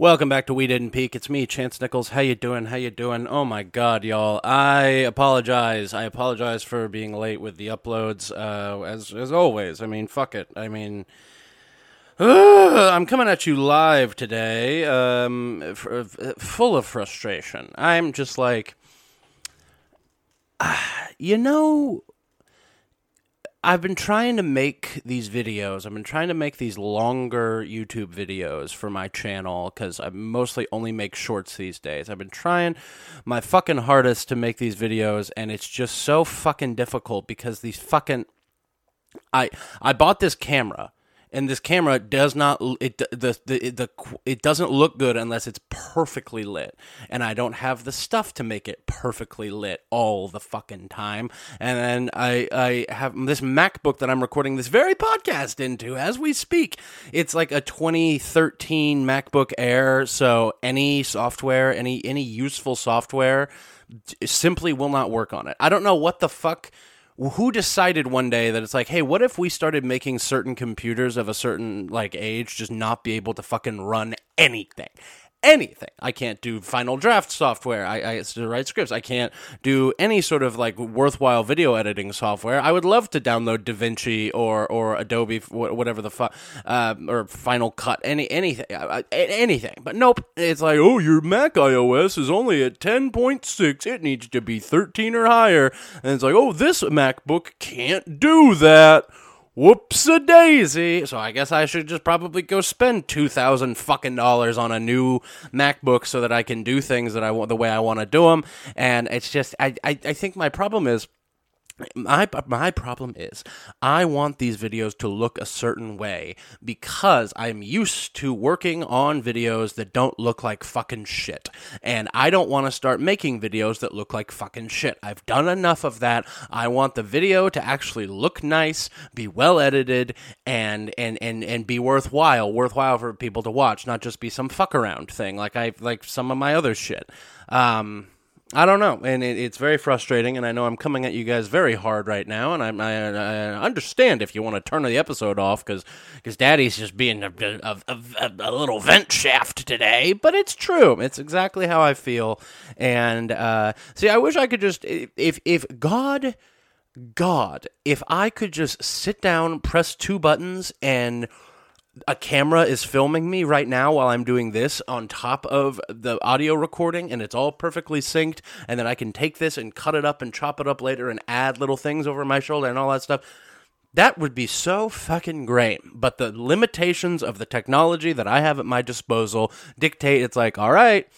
Welcome back to We Didn't Peak. It's me, Chance Nichols. How you doing? How you doing? Oh my god, y'all. I apologize. I apologize for being late with the uploads. Uh, as as always. I mean, fuck it. I mean, I'm coming at you live today, um, f- f- full of frustration. I'm just like, you know, I've been trying to make these videos. I've been trying to make these longer YouTube videos for my channel because I mostly only make shorts these days. I've been trying my fucking hardest to make these videos, and it's just so fucking difficult because these fucking. I I bought this camera and this camera does not it the, the the it doesn't look good unless it's perfectly lit. And i don't have the stuff to make it perfectly lit all the fucking time. And then i i have this macbook that i'm recording this very podcast into as we speak. It's like a 2013 macbook air. So any software any any useful software simply will not work on it. I don't know what the fuck who decided one day that it's like, hey, what if we started making certain computers of a certain like age just not be able to fucking run anything? Anything. I can't do Final Draft software. I, I to write scripts. I can't do any sort of like worthwhile video editing software. I would love to download DaVinci or or Adobe, whatever the fuck, uh, or Final Cut, any anything, uh, anything. But nope. It's like, oh, your Mac iOS is only at ten point six. It needs to be thirteen or higher. And it's like, oh, this MacBook can't do that whoops a daisy. So I guess I should just probably go spend two thousand fucking dollars on a new MacBook so that I can do things that I want the way I want to do them. And it's just I, I I think my problem is my my problem is I want these videos to look a certain way because I'm used to working on videos that don't look like fucking shit. And I don't want to start making videos that look like fucking shit. I've done enough of that. I want the video to actually look nice, be well edited and and and and be worthwhile, worthwhile for people to watch, not just be some fuck around thing like I like some of my other shit. Um I don't know, and it, it's very frustrating. And I know I'm coming at you guys very hard right now, and I, I, I understand if you want to turn the episode off because Daddy's just being a, a, a, a, little vent shaft today. But it's true; it's exactly how I feel. And uh, see, I wish I could just if if God. God, if I could just sit down, press two buttons, and a camera is filming me right now while I'm doing this on top of the audio recording and it's all perfectly synced and then I can take this and cut it up and chop it up later and add little things over my shoulder and all that stuff. That would be so fucking great. But the limitations of the technology that I have at my disposal dictate it's like, all right,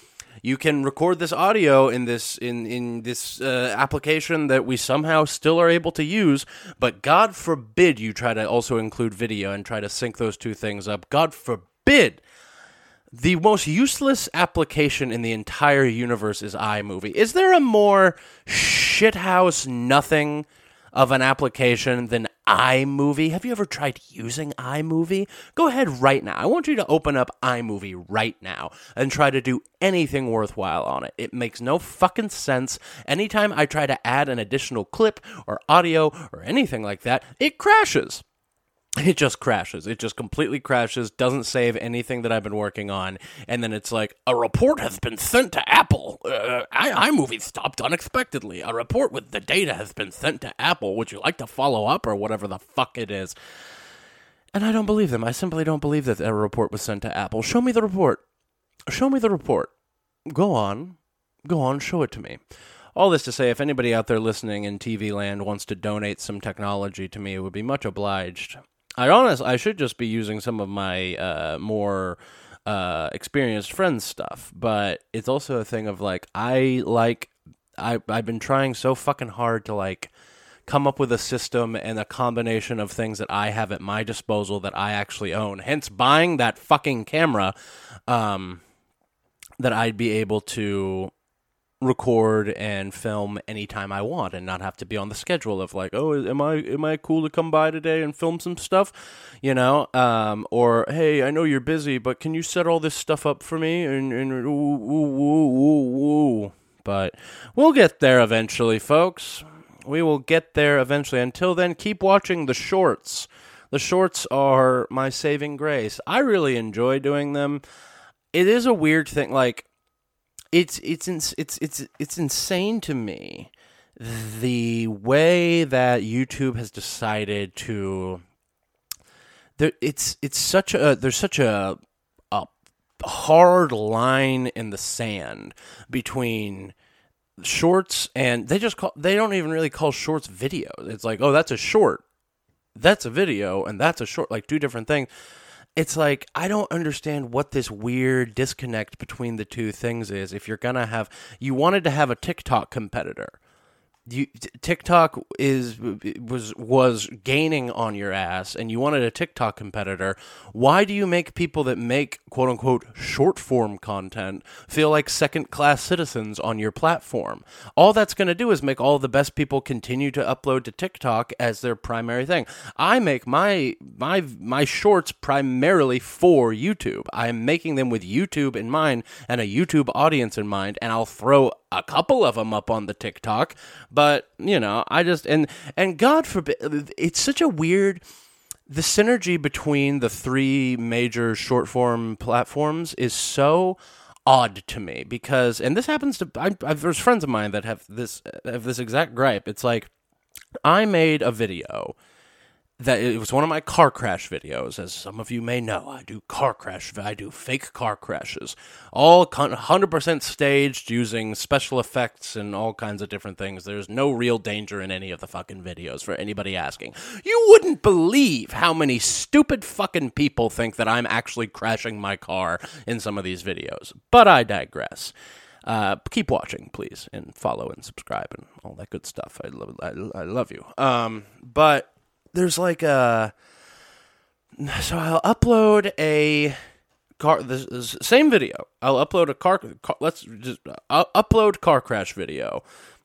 you can record this audio in this in in this uh, application that we somehow still are able to use but god forbid you try to also include video and try to sync those two things up god forbid the most useless application in the entire universe is iMovie. Is there a more shithouse nothing of an application than iMovie. Have you ever tried using iMovie? Go ahead right now. I want you to open up iMovie right now and try to do anything worthwhile on it. It makes no fucking sense. Anytime I try to add an additional clip or audio or anything like that, it crashes it just crashes. It just completely crashes, doesn't save anything that I've been working on, and then it's like, a report has been sent to Apple. Uh, iMovie stopped unexpectedly. A report with the data has been sent to Apple. Would you like to follow up, or whatever the fuck it is? And I don't believe them. I simply don't believe that a report was sent to Apple. Show me the report. Show me the report. Go on. Go on, show it to me. All this to say, if anybody out there listening in TV land wants to donate some technology to me, it would be much obliged. I honestly I should just be using some of my uh, more uh, experienced friends stuff, but it's also a thing of like I like I I've been trying so fucking hard to like come up with a system and a combination of things that I have at my disposal that I actually own. Hence buying that fucking camera um, that I'd be able to record and film anytime I want and not have to be on the schedule of like, oh, am I am I cool to come by today and film some stuff, you know? Um, or hey, I know you're busy, but can you set all this stuff up for me? And and ooh, ooh, ooh, ooh, But we'll get there eventually, folks. We will get there eventually. Until then, keep watching the shorts. The shorts are my saving grace. I really enjoy doing them. it is a weird thing. Like it's it's it's it's it's insane to me the way that YouTube has decided to. There, it's it's such a there's such a a hard line in the sand between shorts and they just call they don't even really call shorts videos. It's like, oh, that's a short. That's a video and that's a short, like two different things. It's like I don't understand what this weird disconnect between the two things is. If you're gonna have, you wanted to have a TikTok competitor, you TikTok is was was gaining on your ass and you wanted a TikTok competitor, why do you make people that make quote unquote short form content feel like second class citizens on your platform? All that's going to do is make all the best people continue to upload to TikTok as their primary thing. I make my my my shorts primarily for YouTube. I'm making them with YouTube in mind and a YouTube audience in mind and I'll throw a couple of them up on the TikTok, but you know, I just and and God forbid, it's such a weird. The synergy between the three major short form platforms is so odd to me because, and this happens to I, I, there's friends of mine that have this have this exact gripe. It's like I made a video that it was one of my car crash videos. As some of you may know, I do car crash, I do fake car crashes, all 100% staged using special effects and all kinds of different things. There's no real danger in any of the fucking videos for anybody asking. You wouldn't believe how many stupid fucking people think that I'm actually crashing my car in some of these videos. But I digress. Uh, keep watching, please, and follow and subscribe and all that good stuff. I love, I, I love you. Um, but there's like a so I'll upload a car the same video. I'll upload a car, car let's just upload car crash video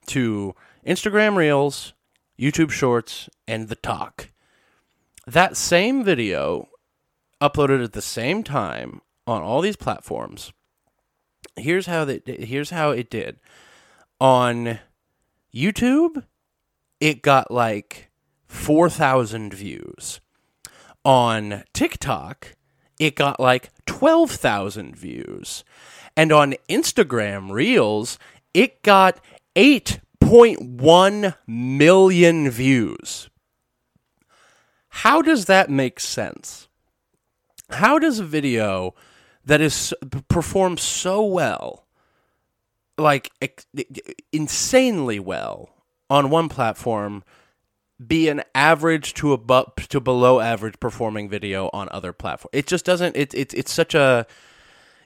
to Instagram Reels, YouTube Shorts, and the Talk. That same video uploaded at the same time on all these platforms. Here's how that here's how it did. On YouTube, it got like 4,000 views. On TikTok, it got like 12,000 views. And on Instagram Reels, it got 8.1 million views. How does that make sense? How does a video that is performs so well, like insanely well on one platform, be an average to above to below average performing video on other platforms. It just doesn't. It's it's it's such a.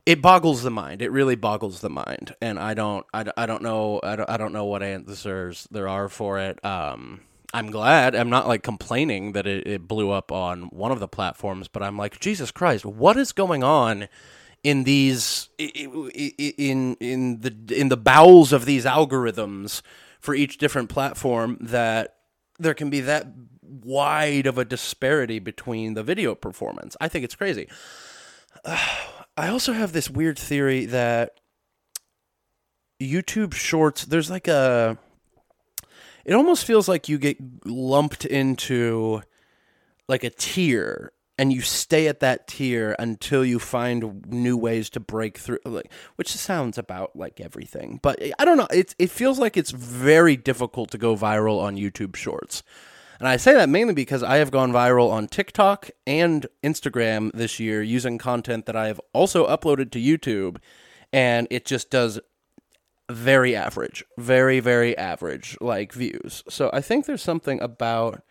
It boggles the mind. It really boggles the mind, and I don't. I, I don't know. I don't. I don't know what answers there are for it. Um, I'm glad. I'm not like complaining that it, it blew up on one of the platforms, but I'm like, Jesus Christ, what is going on? in these in in the in the bowels of these algorithms for each different platform that there can be that wide of a disparity between the video performance. I think it's crazy. Uh, I also have this weird theory that YouTube Shorts, there's like a. It almost feels like you get lumped into like a tier and you stay at that tier until you find new ways to break through like which sounds about like everything but i don't know. It, it feels like it's very difficult to go viral on youtube shorts. And i say that mainly because i have gone viral on tiktok and instagram this year using content that i have also uploaded to youtube and it just does very average very very average like views. So i think there's something about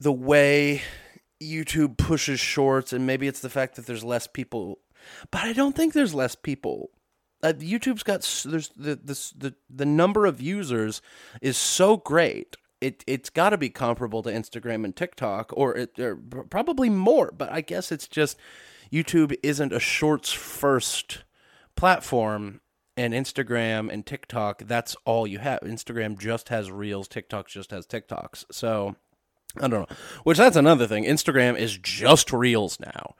the way YouTube pushes shorts, and maybe it's the fact that there's less people. But I don't think there's less people. Uh, YouTube's got there's the this the the number of users is so great. It it's got to be comparable to Instagram and TikTok, or it or probably more. But I guess it's just YouTube isn't a shorts first platform, and Instagram and TikTok that's all you have. Instagram just has Reels, TikTok just has TikToks. So I don't know. Which that's another thing. Instagram is just reels now.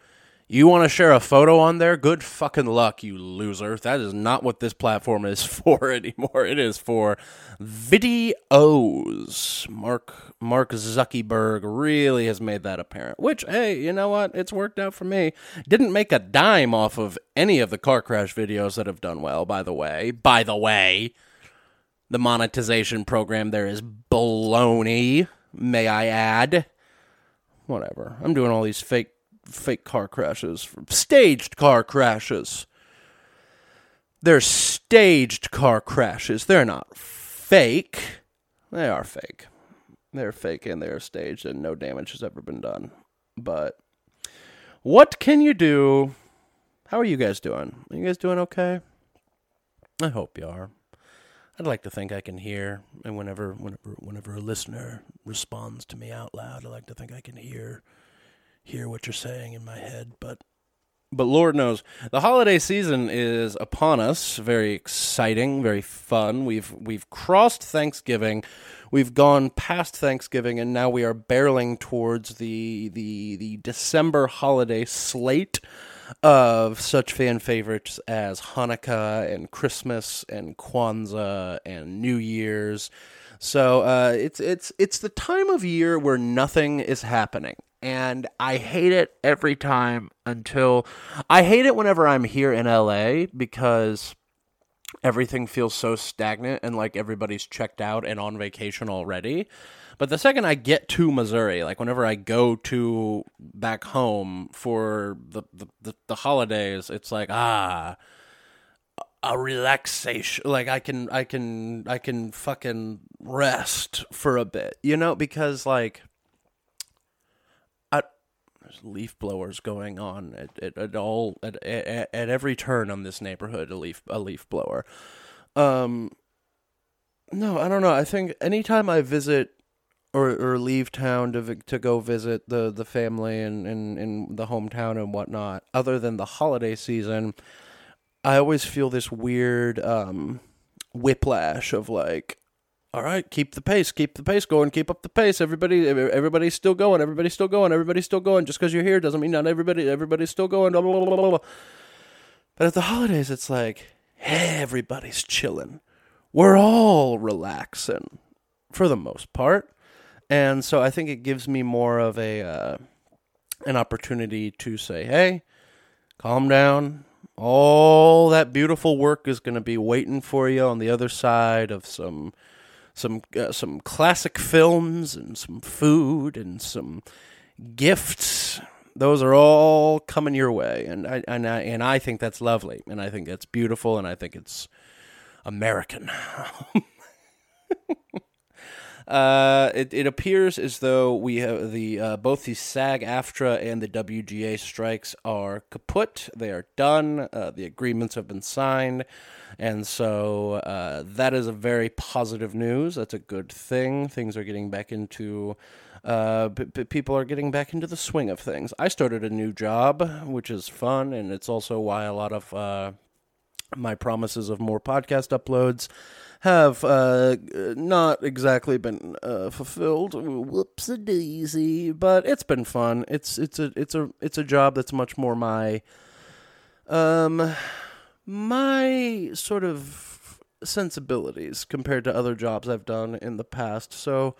You want to share a photo on there? Good fucking luck, you loser. That is not what this platform is for anymore. It is for videos. Mark Mark Zuckerberg really has made that apparent. Which, hey, you know what? It's worked out for me. Didn't make a dime off of any of the car crash videos that have done well, by the way. By the way, the monetization program there is baloney, may I add. Whatever. I'm doing all these fake fake car crashes, staged car crashes. They're staged car crashes. They're not fake. They are fake. They're fake and they're staged, and no damage has ever been done. But what can you do? How are you guys doing? Are you guys doing okay? I hope you are. I'd like to think I can hear, and whenever, whenever, whenever a listener responds to me out loud, I like to think I can hear hear what you're saying in my head, but but Lord knows the holiday season is upon us. Very exciting, very fun. We've we've crossed Thanksgiving, we've gone past Thanksgiving, and now we are barreling towards the the the December holiday slate of such fan favorites as Hanukkah and Christmas and Kwanzaa and New Year's. So uh, it's it's it's the time of year where nothing is happening and I hate it every time until I hate it whenever I'm here in LA because everything feels so stagnant and like everybody's checked out and on vacation already. But the second I get to Missouri, like whenever I go to back home for the the, the, the holidays, it's like ah a relaxation like i can i can i can fucking rest for a bit you know because like there's leaf blowers going on at, at, at all at, at, at every turn on this neighborhood. A leaf a leaf blower. Um, no, I don't know. I think anytime I visit or or leave town to to go visit the the family and in in the hometown and whatnot, other than the holiday season, I always feel this weird um whiplash of like all right, keep the pace, keep the pace going, keep up the pace. Everybody, everybody's still going, everybody's still going, everybody's still going. Just because you're here doesn't mean not everybody, everybody's still going. Blah, blah, blah, but at the holidays, it's like hey, everybody's chilling. We're all relaxing for the most part, and so I think it gives me more of a uh, an opportunity to say, hey, calm down. All that beautiful work is going to be waiting for you on the other side of some some uh, some classic films and some food and some gifts. Those are all coming your way, and I and I and I think that's lovely, and I think that's beautiful, and I think it's American. Uh, it, it appears as though we have the uh, both the SAG-AFTRA and the WGA strikes are kaput. They are done. Uh, the agreements have been signed, and so uh, that is a very positive news. That's a good thing. Things are getting back into. Uh, p- p- people are getting back into the swing of things. I started a new job, which is fun, and it's also why a lot of uh, my promises of more podcast uploads have uh, not exactly been uh, fulfilled. Whoops a daisy, but it's been fun. It's it's a it's a it's a job that's much more my um my sort of sensibilities compared to other jobs I've done in the past. So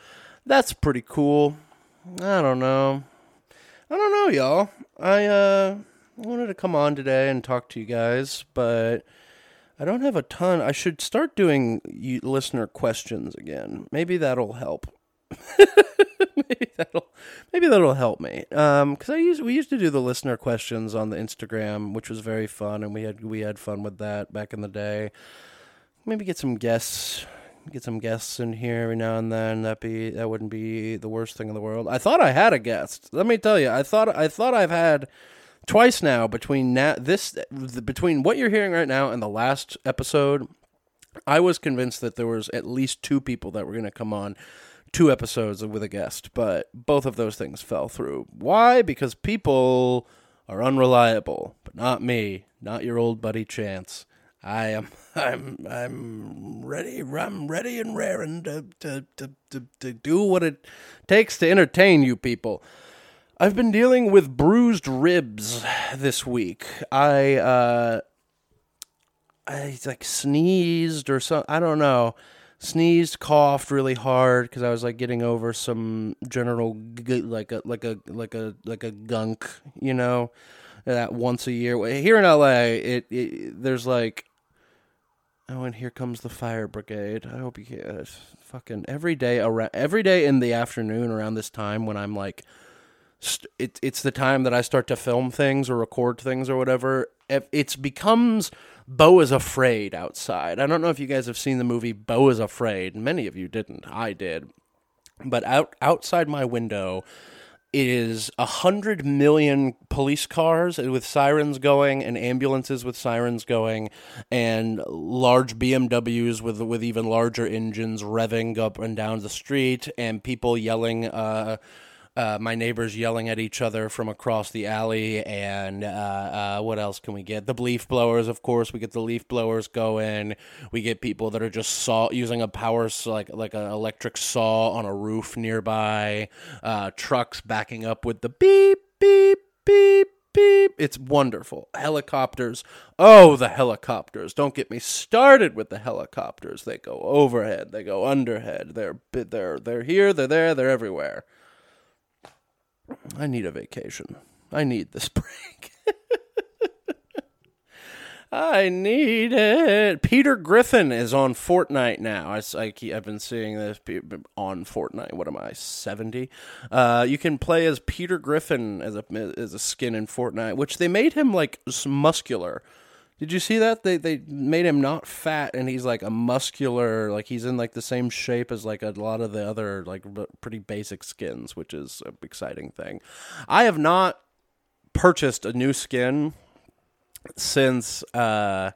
that's pretty cool. I don't know. I don't know, y'all. I uh wanted to come on today and talk to you guys, but I don't have a ton. I should start doing listener questions again. Maybe that'll help. maybe that'll maybe that'll help me. Um, because I used we used to do the listener questions on the Instagram, which was very fun, and we had we had fun with that back in the day. Maybe get some guests, get some guests in here every now and then. That be that wouldn't be the worst thing in the world. I thought I had a guest. Let me tell you, I thought I thought I've had twice now between this between what you're hearing right now and the last episode. I was convinced that there was at least two people that were going to come on two episodes with a guest, but both of those things fell through. Why? Because people are unreliable, but not me, not your old buddy Chance. I am I'm I'm ready I'm ready and raring to to, to, to, to do what it takes to entertain you people. I've been dealing with bruised ribs this week. I uh I like sneezed or so I don't know. Sneezed, coughed really hard because I was like getting over some general g- like a like a like a like a gunk, you know, that once a year. Here in LA, it, it there's like oh, and here comes the fire brigade. I hope you can uh, fucking every day around every day in the afternoon around this time when I'm like st- it, it's the time that I start to film things or record things or whatever. It's becomes Beau is afraid outside. I don't know if you guys have seen the movie Beau is Afraid. Many of you didn't. I did. But out outside my window is a hundred million police cars with sirens going and ambulances with sirens going and large BMWs with with even larger engines revving up and down the street and people yelling uh, uh, my neighbors yelling at each other from across the alley, and uh, uh, what else can we get? The leaf blowers, of course. We get the leaf blowers going. We get people that are just saw using a power like like an electric saw on a roof nearby. Uh, trucks backing up with the beep beep beep beep. It's wonderful. Helicopters. Oh, the helicopters. Don't get me started with the helicopters. They go overhead, they go underhead. They're they're they're here, they're there, they're everywhere. I need a vacation. I need this break. I need it. Peter Griffin is on Fortnite now. I, I keep, I've been seeing this on Fortnite. What am I, 70? Uh, you can play as Peter Griffin as a, as a skin in Fortnite, which they made him like muscular. Did you see that? They they made him not fat and he's like a muscular, like he's in like the same shape as like a lot of the other like pretty basic skins, which is an exciting thing. I have not purchased a new skin since uh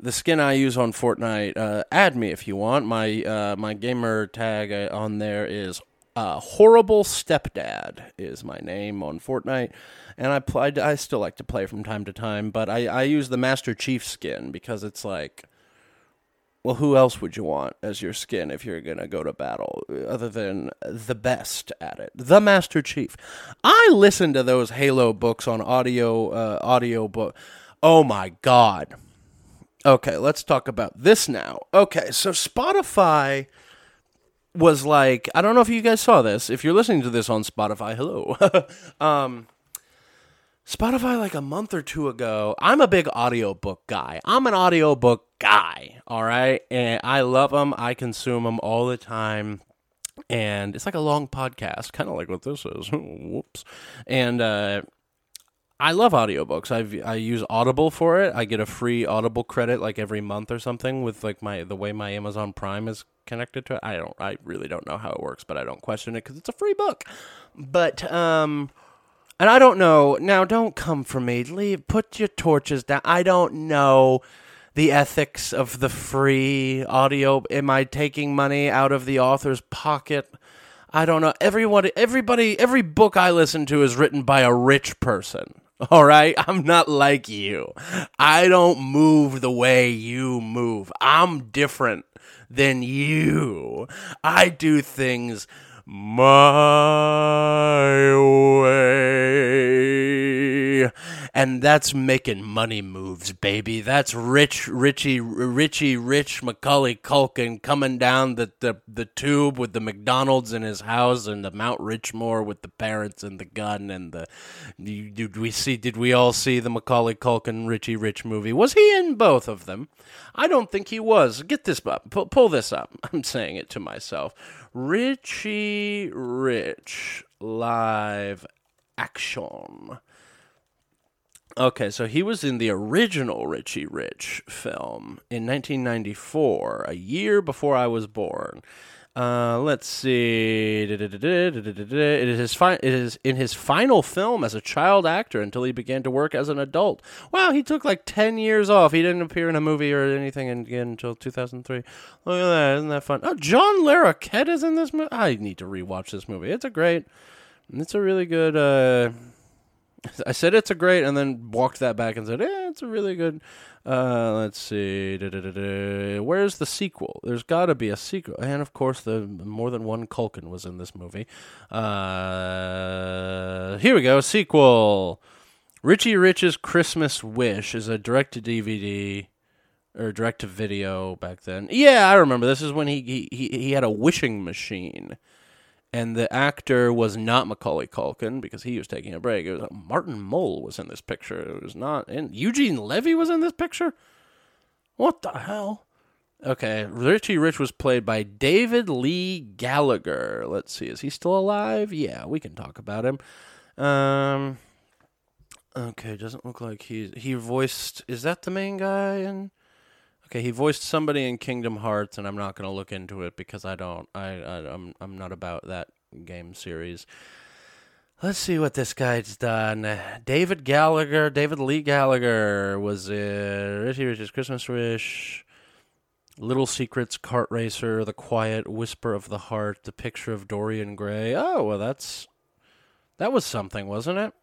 the skin I use on Fortnite. Uh, add me if you want. My uh, my gamer tag uh, on there is uh, horrible stepdad is my name on Fortnite and I played. I still like to play from time to time, but I I use the Master Chief skin because it's like, well, who else would you want as your skin if you're gonna go to battle other than the best at it, the Master Chief? I listen to those Halo books on audio uh, audio book. Oh my god. Okay, let's talk about this now. Okay, so Spotify was like, I don't know if you guys saw this. If you're listening to this on Spotify, hello. um, Spotify like a month or two ago. I'm a big audiobook guy. I'm an audiobook guy, all right? And I love them. I consume them all the time. And it's like a long podcast, kind of like what this is. Whoops. And uh I love audiobooks. I I use Audible for it. I get a free Audible credit like every month or something with like my the way my Amazon Prime is connected to it. I don't I really don't know how it works, but I don't question it cuz it's a free book. But um and I don't know. Now, don't come for me. Leave. Put your torches down. I don't know the ethics of the free audio. Am I taking money out of the author's pocket? I don't know. Everyone, everybody, every book I listen to is written by a rich person. All right? I'm not like you. I don't move the way you move. I'm different than you. I do things my way. And that's making money moves, baby. That's rich, Richie, Richie, rich Macaulay Culkin coming down the, the, the tube with the McDonald's in his house and the Mount Richmore with the parents and the gun and the. Did we see? Did we all see the Macaulay Culkin Richie Rich movie? Was he in both of them? I don't think he was. Get this up. Pull, pull this up. I'm saying it to myself. Richie Rich live action. Okay, so he was in the original Richie Rich film in 1994, a year before I was born. Uh, let's see. It is, his fi- it is in his final film as a child actor until he began to work as an adult. Wow, he took like 10 years off. He didn't appear in a movie or anything again until 2003. Look at that. Isn't that fun? Oh, John Larroquette is in this movie. I need to rewatch this movie. It's a great, it's a really good, uh, I said it's a great, and then walked that back and said, "Eh, it's a really good." Uh, let's see, Da-da-da-da. where's the sequel? There's got to be a sequel, and of course, the more than one Culkin was in this movie. Uh, here we go, sequel. Richie Rich's Christmas Wish is a direct to DVD or direct to video back then. Yeah, I remember. This is when he he he, he had a wishing machine and the actor was not Macaulay Culkin because he was taking a break. It was Martin Mull was in this picture. It was not, and Eugene Levy was in this picture. What the hell? Okay, Richie Rich was played by David Lee Gallagher. Let's see, is he still alive? Yeah, we can talk about him. Um, okay, doesn't look like he's he voiced. Is that the main guy? And okay, he voiced somebody in Kingdom Hearts, and I'm not going to look into it because I don't. I, I I'm I'm not about that game series. Let's see what this guy's done. David Gallagher, David Lee Gallagher was in Richie Rich's Christmas Wish, Little Secrets, Kart Racer, The Quiet, Whisper of the Heart, The Picture of Dorian Gray. Oh, well, that's that was something, wasn't it?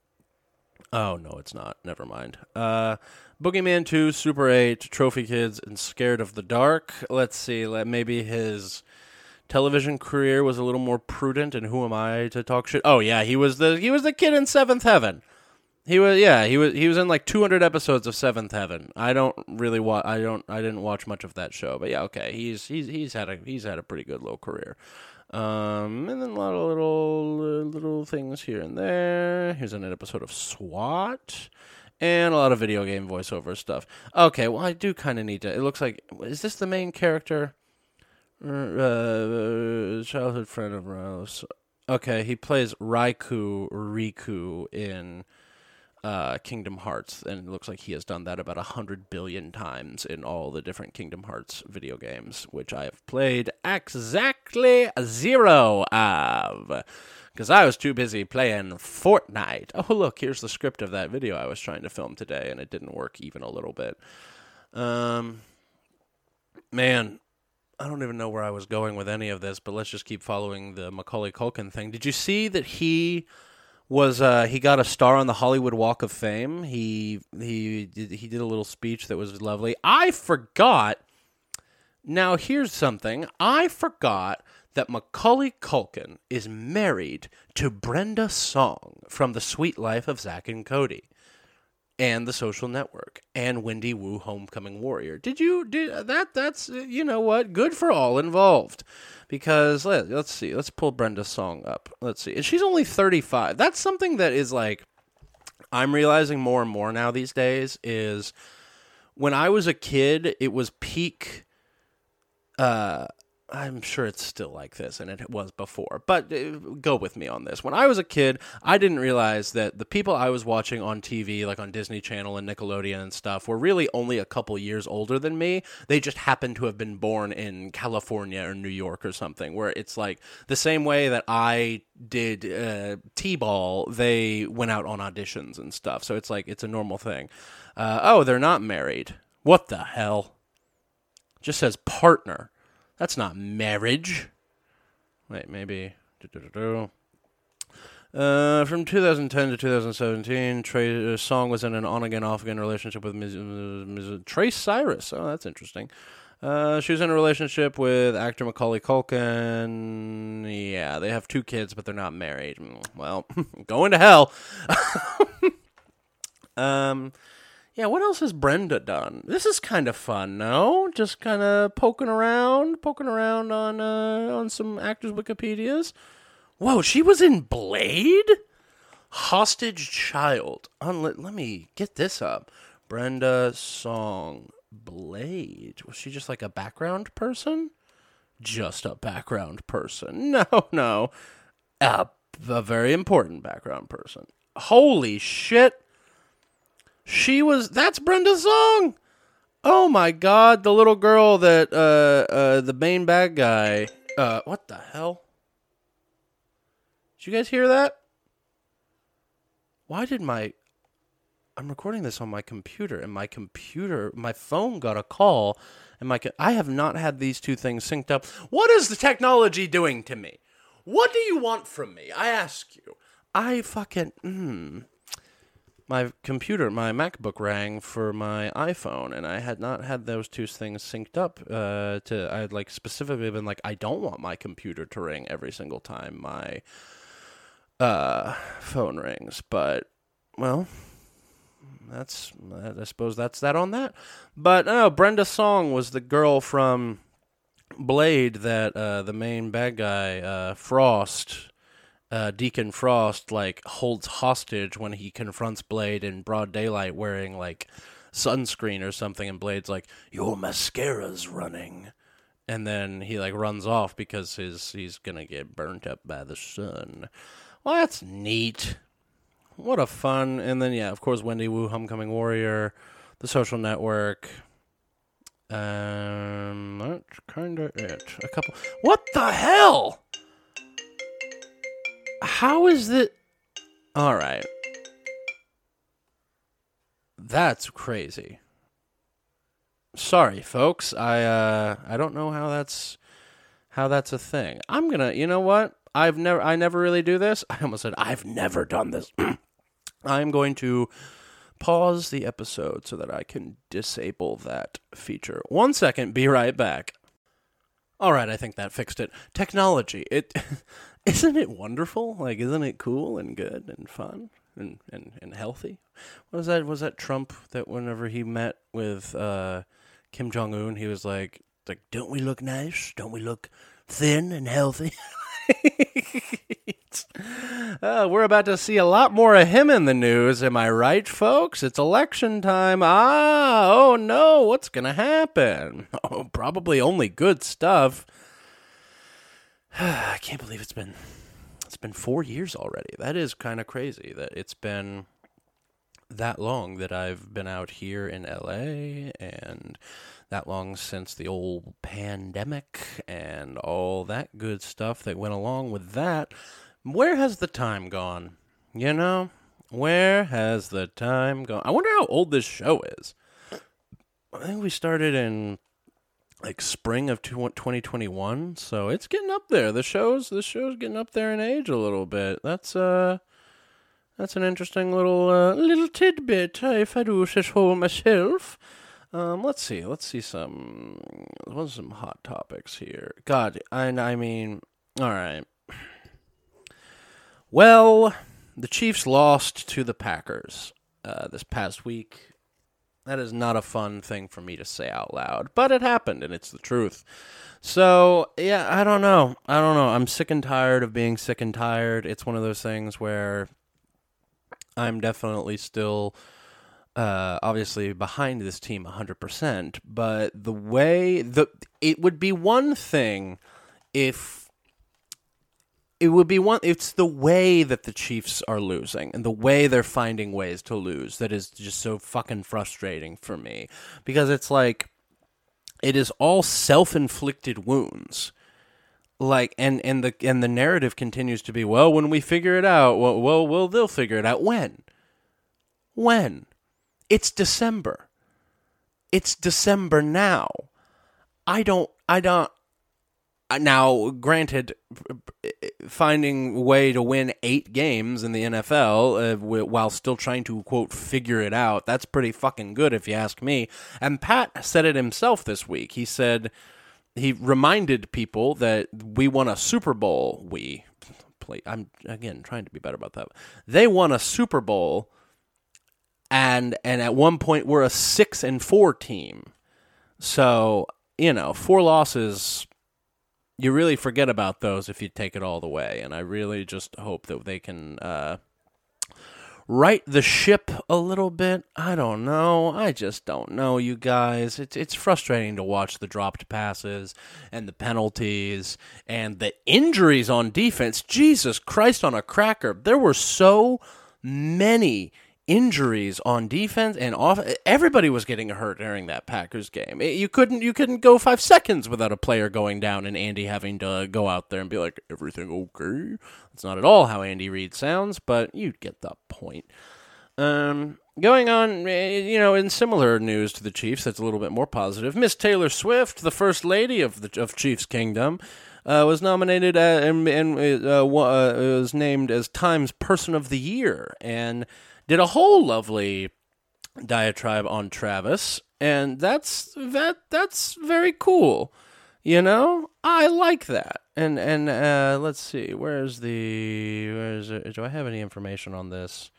Oh no, it's not. Never mind. Uh, Boogeyman Two, Super Eight, Trophy Kids, and Scared of the Dark. Let's see. Let maybe his television career was a little more prudent. And who am I to talk shit? Oh yeah, he was the he was the kid in Seventh Heaven. He was yeah he was he was in like 200 episodes of Seventh Heaven. I don't really watch I don't I didn't watch much of that show, but yeah okay he's he's he's had a he's had a pretty good little career. Um, and then a lot of little little things here and there. Here's an episode of SWAT, and a lot of video game voiceover stuff. Okay, well I do kind of need to. It looks like is this the main character? Uh, childhood friend of Rose. Okay, he plays Raikou Riku in uh, Kingdom Hearts, and it looks like he has done that about a hundred billion times in all the different Kingdom Hearts video games, which I have played exactly zero of. Because I was too busy playing Fortnite. Oh, look, here's the script of that video I was trying to film today, and it didn't work even a little bit. Um, man, I don't even know where I was going with any of this, but let's just keep following the Macaulay Culkin thing. Did you see that he was uh, he got a star on the Hollywood Walk of Fame? He he did, he did a little speech that was lovely. I forgot. Now here's something. I forgot that Macaulay Culkin is married to Brenda Song from The Sweet Life of Zack and Cody and the social network and Wendy Wu Homecoming Warrior. Did you did that that's you know what? Good for all involved. Because let, let's see. Let's pull Brenda Song up. Let's see. And she's only 35. That's something that is like I'm realizing more and more now these days is when I was a kid, it was peak uh I'm sure it's still like this, and it was before. But uh, go with me on this. When I was a kid, I didn't realize that the people I was watching on TV, like on Disney Channel and Nickelodeon and stuff, were really only a couple years older than me. They just happened to have been born in California or New York or something, where it's like the same way that I did uh, T-ball, they went out on auditions and stuff. So it's like it's a normal thing. Uh, oh, they're not married. What the hell? Just says partner. That's not marriage. Wait, maybe. Uh, from 2010 to 2017, Trey uh, Song was in an on-again, off-again relationship with Ms. Ms. Trace Cyrus. Oh, that's interesting. Uh, she was in a relationship with actor Macaulay Culkin. Yeah, they have two kids, but they're not married. Well, going to hell. um, yeah, what else has Brenda done? This is kind of fun, no? Just kind of poking around, poking around on uh, on some actors' Wikipedias. Whoa, she was in Blade? Hostage Child. On, let, let me get this up. Brenda Song Blade. Was she just like a background person? Just a background person. No, no. A, a very important background person. Holy shit. She was that's Brenda Song. Oh my god, the little girl that uh uh the main bad guy. Uh what the hell? Did you guys hear that? Why did my I'm recording this on my computer and my computer my phone got a call and my I have not had these two things synced up. What is the technology doing to me? What do you want from me? I ask you. I fucking mm, my computer, my MacBook rang for my iPhone, and I had not had those two things synced up. Uh, to I had like specifically been like, I don't want my computer to ring every single time my uh, phone rings. But well, that's I suppose that's that on that. But no, Brenda Song was the girl from Blade that uh, the main bad guy uh, Frost uh, Deacon Frost like holds hostage when he confronts Blade in broad daylight wearing like sunscreen or something, and Blade's like, "Your mascara's running," and then he like runs off because his he's gonna get burnt up by the sun. Well, that's neat. What a fun! And then yeah, of course, Wendy Wu, Homecoming Warrior, The Social Network. Um, that's kind of it. A couple. What the hell? How is that? All right. That's crazy. Sorry, folks. I uh I don't know how that's how that's a thing. I'm to, you know what? I've never I never really do this. I almost said I've never done this. I'm going to pause the episode so that I can disable that feature. One second, be right back. All right, I think that fixed it. Technology. It isn't it wonderful? Like, isn't it cool and good and fun and, and, and healthy? Was that was that Trump that whenever he met with uh, Kim Jong Un, he was like, like, don't we look nice? Don't we look thin and healthy? uh, we're about to see a lot more of him in the news. Am I right, folks? It's election time. Ah, oh no, what's going to happen? Oh, probably only good stuff. I can't believe it's been it's been 4 years already. That is kind of crazy that it's been that long that I've been out here in LA and that long since the old pandemic and all that good stuff that went along with that. Where has the time gone? You know, where has the time gone? I wonder how old this show is. I think we started in like spring of 2021, so it's getting up there. The show's the show's getting up there in age a little bit. That's uh that's an interesting little uh, little tidbit, if I do say so myself. Um, let's see. Let's see some. What's some hot topics here? God, I I mean, all right. Well, the Chiefs lost to the Packers uh, this past week. That is not a fun thing for me to say out loud, but it happened, and it's the truth. So yeah, I don't know. I don't know. I'm sick and tired of being sick and tired. It's one of those things where I'm definitely still uh, obviously behind this team 100%, but the way the it would be one thing if it would be one it's the way that the Chiefs are losing and the way they're finding ways to lose that is just so fucking frustrating for me. Because it's like it is all self-inflicted wounds. Like and and the and the narrative continues to be well when we figure it out well well, well they'll figure it out. When? When? It's December. It's December now. I don't, I don't, now granted finding a way to win eight games in the nfl uh, while still trying to quote figure it out that's pretty fucking good if you ask me and pat said it himself this week he said he reminded people that we won a super bowl we play i'm again trying to be better about that they won a super bowl and and at one point we're a six and four team. So you know, four losses. You really forget about those if you take it all the way, and I really just hope that they can uh, right the ship a little bit. I don't know. I just don't know, you guys. It's it's frustrating to watch the dropped passes and the penalties and the injuries on defense. Jesus Christ on a cracker. There were so many injuries on defense and off. Everybody was getting hurt during that Packers game. You couldn't you couldn't go five seconds without a player going down and Andy having to go out there and be like, "Everything okay?" That's not at all how Andy Reid sounds, but you get the point. Um, going on, eh, you know, in similar news to the Chiefs, that's a little bit more positive. Miss Taylor Swift, the first lady of the of Chiefs Kingdom. Uh, was nominated uh, and, and uh, uh was named as Times Person of the Year, and did a whole lovely diatribe on Travis, and that's that that's very cool. You know, I like that. And and uh, let's see, where's the where's? Do I have any information on this?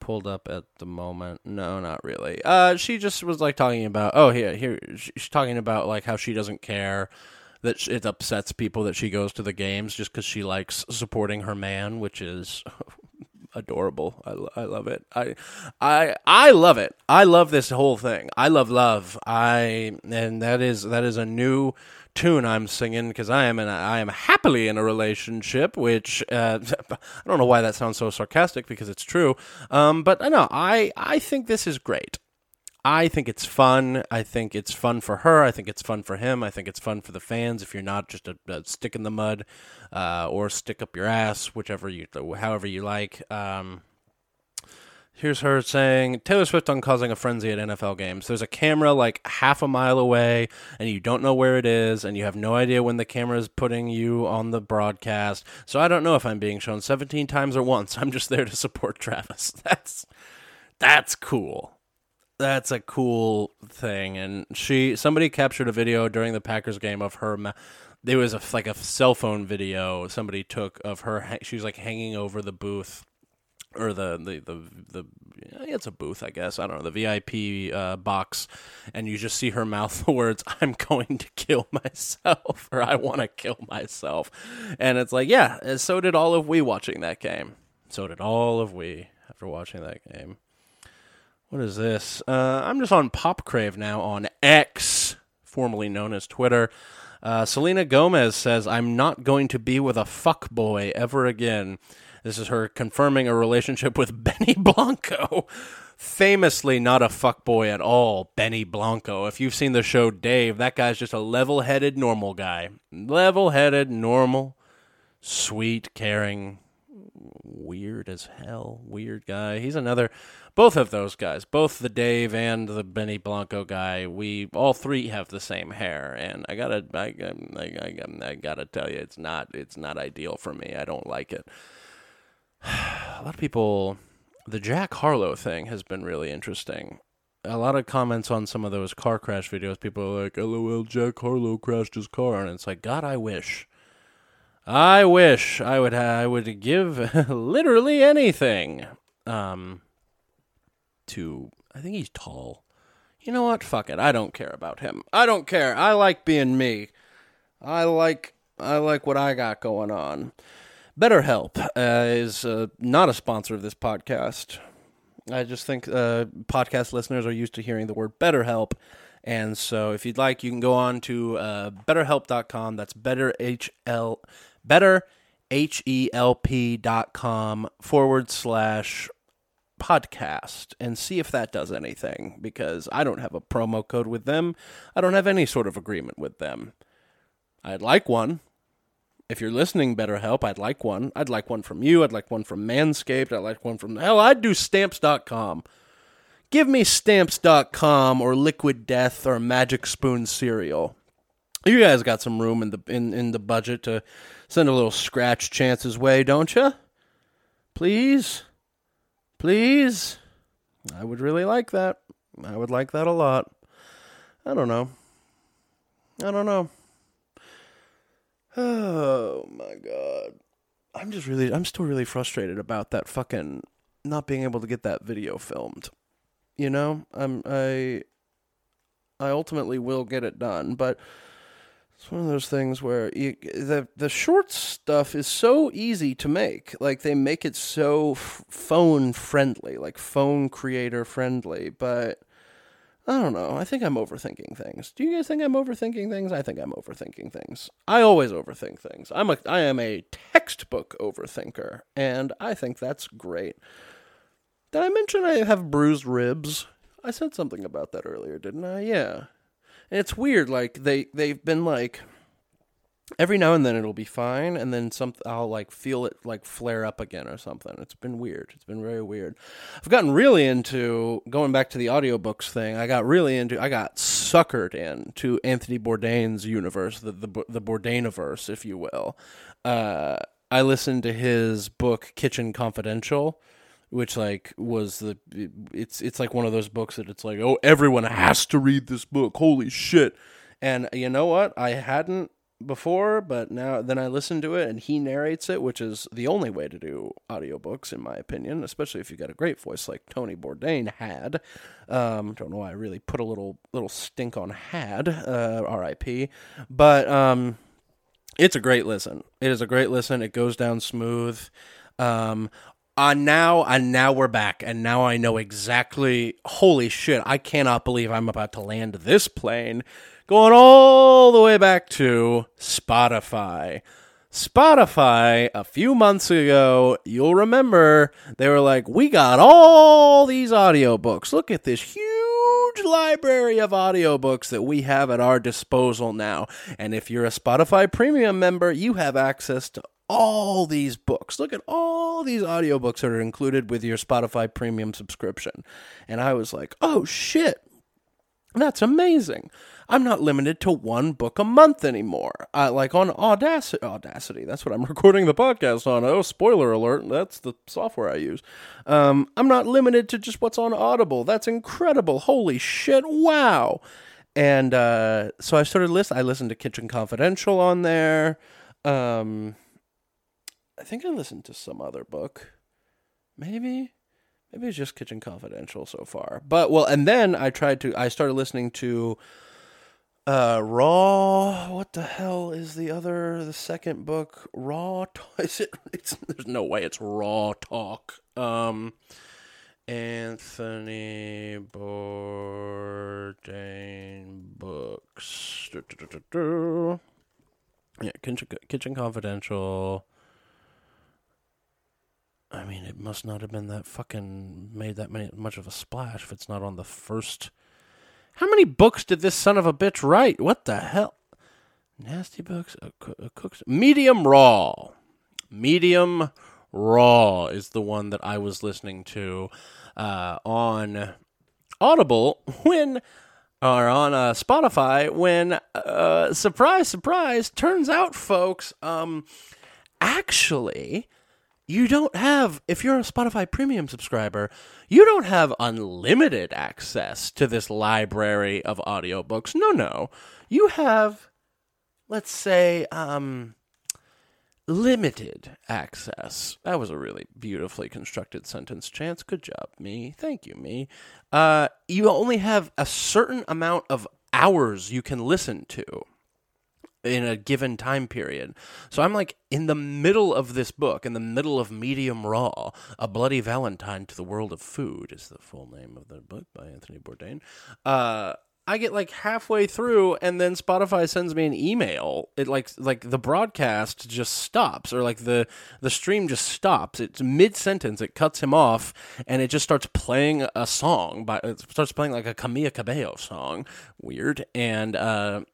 pulled up at the moment. No, not really. Uh, she just was like talking about. Oh, here, here. She's talking about like how she doesn't care that it upsets people that she goes to the games just because she likes supporting her man, which is adorable. I, I love it. I I I love it. I love this whole thing. I love love. I and that is that is a new tune I'm singing because I am in a, I am happily in a relationship, which uh, I don't know why that sounds so sarcastic because it's true. Um, but I know I I think this is great. I think it's fun. I think it's fun for her. I think it's fun for him. I think it's fun for the fans. If you're not just a, a stick in the mud uh, or stick up your ass, whichever you, however you like. Um, Here's her saying Taylor Swift on causing a frenzy at NFL games. There's a camera like half a mile away, and you don't know where it is, and you have no idea when the camera is putting you on the broadcast. So I don't know if I'm being shown 17 times or once. I'm just there to support Travis. That's that's cool. That's a cool thing. And she somebody captured a video during the Packers game of her. Ma- there was a like a cell phone video somebody took of her. She was like hanging over the booth or the the the, the it's a booth, I guess. I don't know the VIP uh, box, and you just see her mouth the words "I'm going to kill myself" or "I want to kill myself," and it's like, yeah. So did all of we watching that game. So did all of we after watching that game. What is this? Uh, I'm just on Pop Crave now on X, formerly known as Twitter. Uh, Selena Gomez says, "I'm not going to be with a fuck boy ever again." This is her confirming a relationship with Benny Blanco. Famously not a fuckboy at all, Benny Blanco. If you've seen the show Dave, that guy's just a level headed, normal guy. Level headed, normal, sweet, caring, weird as hell, weird guy. He's another, both of those guys, both the Dave and the Benny Blanco guy. We all three have the same hair, and I gotta, I, I, I, I gotta tell you, it's not, it's not ideal for me. I don't like it. a lot of people the Jack Harlow thing has been really interesting. A lot of comments on some of those car crash videos. People are like, oh, "LOL, Jack Harlow crashed his car," and it's like, God, I wish, I wish I would, I would give literally anything, um, to. I think he's tall. You know what? Fuck it. I don't care about him. I don't care. I like being me. I like, I like what I got going on. BetterHelp uh, is uh, not a sponsor of this podcast. I just think uh, podcast listeners are used to hearing the word BetterHelp. And so if you'd like, you can go on to uh, betterhelp.com. That's better, H-L, better, H-E-L-P.com forward slash podcast and see if that does anything because I don't have a promo code with them. I don't have any sort of agreement with them. I'd like one if you're listening, BetterHelp, I'd like one. I'd like one from you. I'd like one from Manscaped. I'd like one from, hell, I'd do stamps.com. Give me stamps.com or Liquid Death or Magic Spoon cereal. You guys got some room in the in, in the budget to send a little scratch chances way, don't you? Please? Please? I would really like that. I would like that a lot. I don't know. I don't know. Oh my god. I'm just really I'm still really frustrated about that fucking not being able to get that video filmed. You know? I'm I I ultimately will get it done, but it's one of those things where you, the the short stuff is so easy to make. Like they make it so f- phone friendly, like phone creator friendly, but I don't know. I think I'm overthinking things. Do you guys think I'm overthinking things? I think I'm overthinking things. I always overthink things. I'm a I am a textbook overthinker, and I think that's great. Did I mention I have bruised ribs? I said something about that earlier, didn't I? Yeah. And it's weird like they they've been like every now and then it'll be fine and then some I'll like feel it like flare up again or something. It's been weird. It's been very weird. I've gotten really into going back to the audiobooks thing. I got really into I got suckered into Anthony Bourdain's universe, the the the Bourdainiverse, if you will. Uh I listened to his book Kitchen Confidential which like was the it's it's like one of those books that it's like oh everyone has to read this book. Holy shit. And you know what? I hadn't before but now then i listened to it and he narrates it which is the only way to do audiobooks in my opinion especially if you got a great voice like tony bourdain had. Um don't know why i really put a little little stink on had uh rip but um it's a great listen. It is a great listen. It goes down smooth. Um uh, now and now we're back and now i know exactly holy shit i cannot believe i'm about to land this plane going all the way back to spotify. Spotify a few months ago you'll remember they were like we got all these audiobooks. Look at this huge library of audiobooks that we have at our disposal now. And if you're a spotify premium member you have access to all these books. Look at all these audiobooks that are included with your Spotify premium subscription. And I was like, oh shit, that's amazing. I'm not limited to one book a month anymore. Like on Audacity, Audacity, that's what I'm recording the podcast on. Oh, spoiler alert, that's the software I use. Um, I'm not limited to just what's on Audible. That's incredible. Holy shit, wow. And uh, so I started listening. I listened to Kitchen Confidential on there. Um, I think I listened to some other book. Maybe. Maybe it's just Kitchen Confidential so far. But well, and then I tried to I started listening to uh Raw what the hell is the other the second book? Raw is it it's there's no way it's Raw Talk. Um Anthony Bourdain books. Yeah, Kitchen, Kitchen Confidential. I mean, it must not have been that fucking made that many much of a splash if it's not on the first. How many books did this son of a bitch write? What the hell? Nasty books, a, a cook's medium raw. Medium raw is the one that I was listening to uh, on Audible when or on uh, Spotify when uh, surprise surprise turns out folks um actually you don't have if you're a Spotify premium subscriber, you don't have unlimited access to this library of audiobooks. No, no. You have let's say um limited access. That was a really beautifully constructed sentence, Chance. Good job, me. Thank you, me. Uh, you only have a certain amount of hours you can listen to in a given time period. So I'm like in the middle of this book, in the middle of Medium Raw, A Bloody Valentine to the World of Food is the full name of the book by Anthony Bourdain. Uh, I get like halfway through and then Spotify sends me an email. It like like the broadcast just stops or like the the stream just stops. It's mid sentence. It cuts him off and it just starts playing a song by it starts playing like a Camila Cabello song. Weird. And uh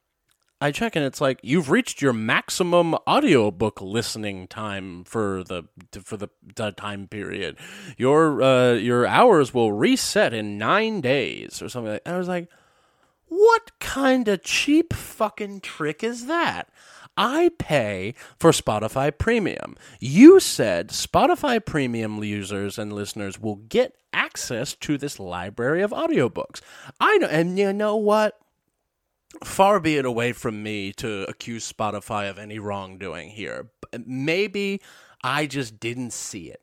I check and it's like you've reached your maximum audiobook listening time for the for the, time period. Your uh, your hours will reset in nine days or something. Like that. I was like, what kind of cheap fucking trick is that? I pay for Spotify Premium. You said Spotify Premium users and listeners will get access to this library of audiobooks. I know, and you know what? Far be it away from me to accuse Spotify of any wrongdoing here. Maybe I just didn't see it.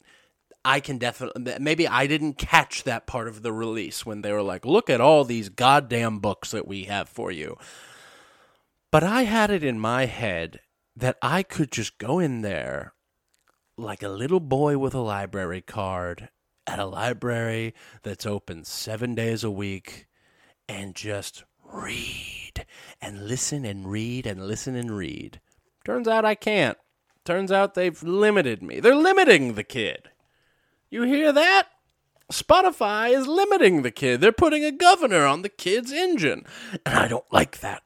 I can definitely, maybe I didn't catch that part of the release when they were like, look at all these goddamn books that we have for you. But I had it in my head that I could just go in there like a little boy with a library card at a library that's open seven days a week and just read and listen and read and listen and read. Turns out I can't. Turns out they've limited me. They're limiting the kid. You hear that? Spotify is limiting the kid. They're putting a governor on the kid's engine. And I don't like that.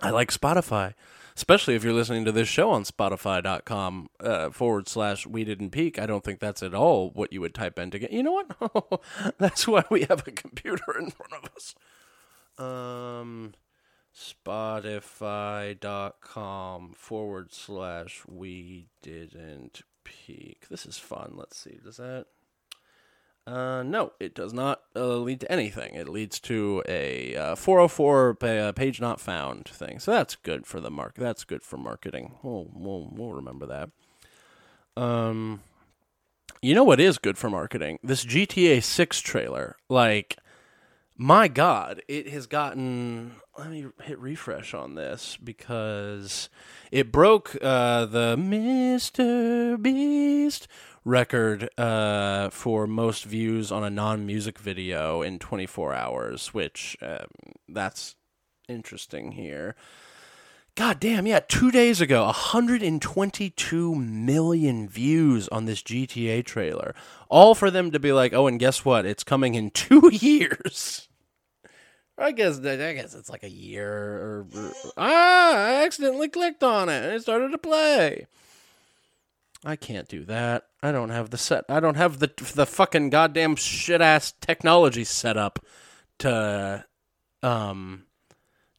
I like Spotify, especially if you're listening to this show on Spotify.com uh, forward slash We Didn't Peak. I don't think that's at all what you would type in to get. You know what? that's why we have a computer in front of us. Um, Spotify.com forward slash we didn't peak. This is fun. Let's see. Does that. Uh, no, it does not uh, lead to anything. It leads to a uh, 404 pa- page not found thing. So that's good for the mark. That's good for marketing. We'll, we'll, we'll remember that. Um, you know what is good for marketing? This GTA 6 trailer. Like, my God, it has gotten. Let me hit refresh on this because it broke uh, the Mr. Beast record uh, for most views on a non-music video in 24 hours, which um, that's interesting here. God damn, yeah, two days ago, 122 million views on this GTA trailer. All for them to be like, oh, and guess what? It's coming in two years. I guess I guess it's like a year or, or ah, I accidentally clicked on it and it started to play. I can't do that. I don't have the set. I don't have the the fucking goddamn shit ass technology set up to um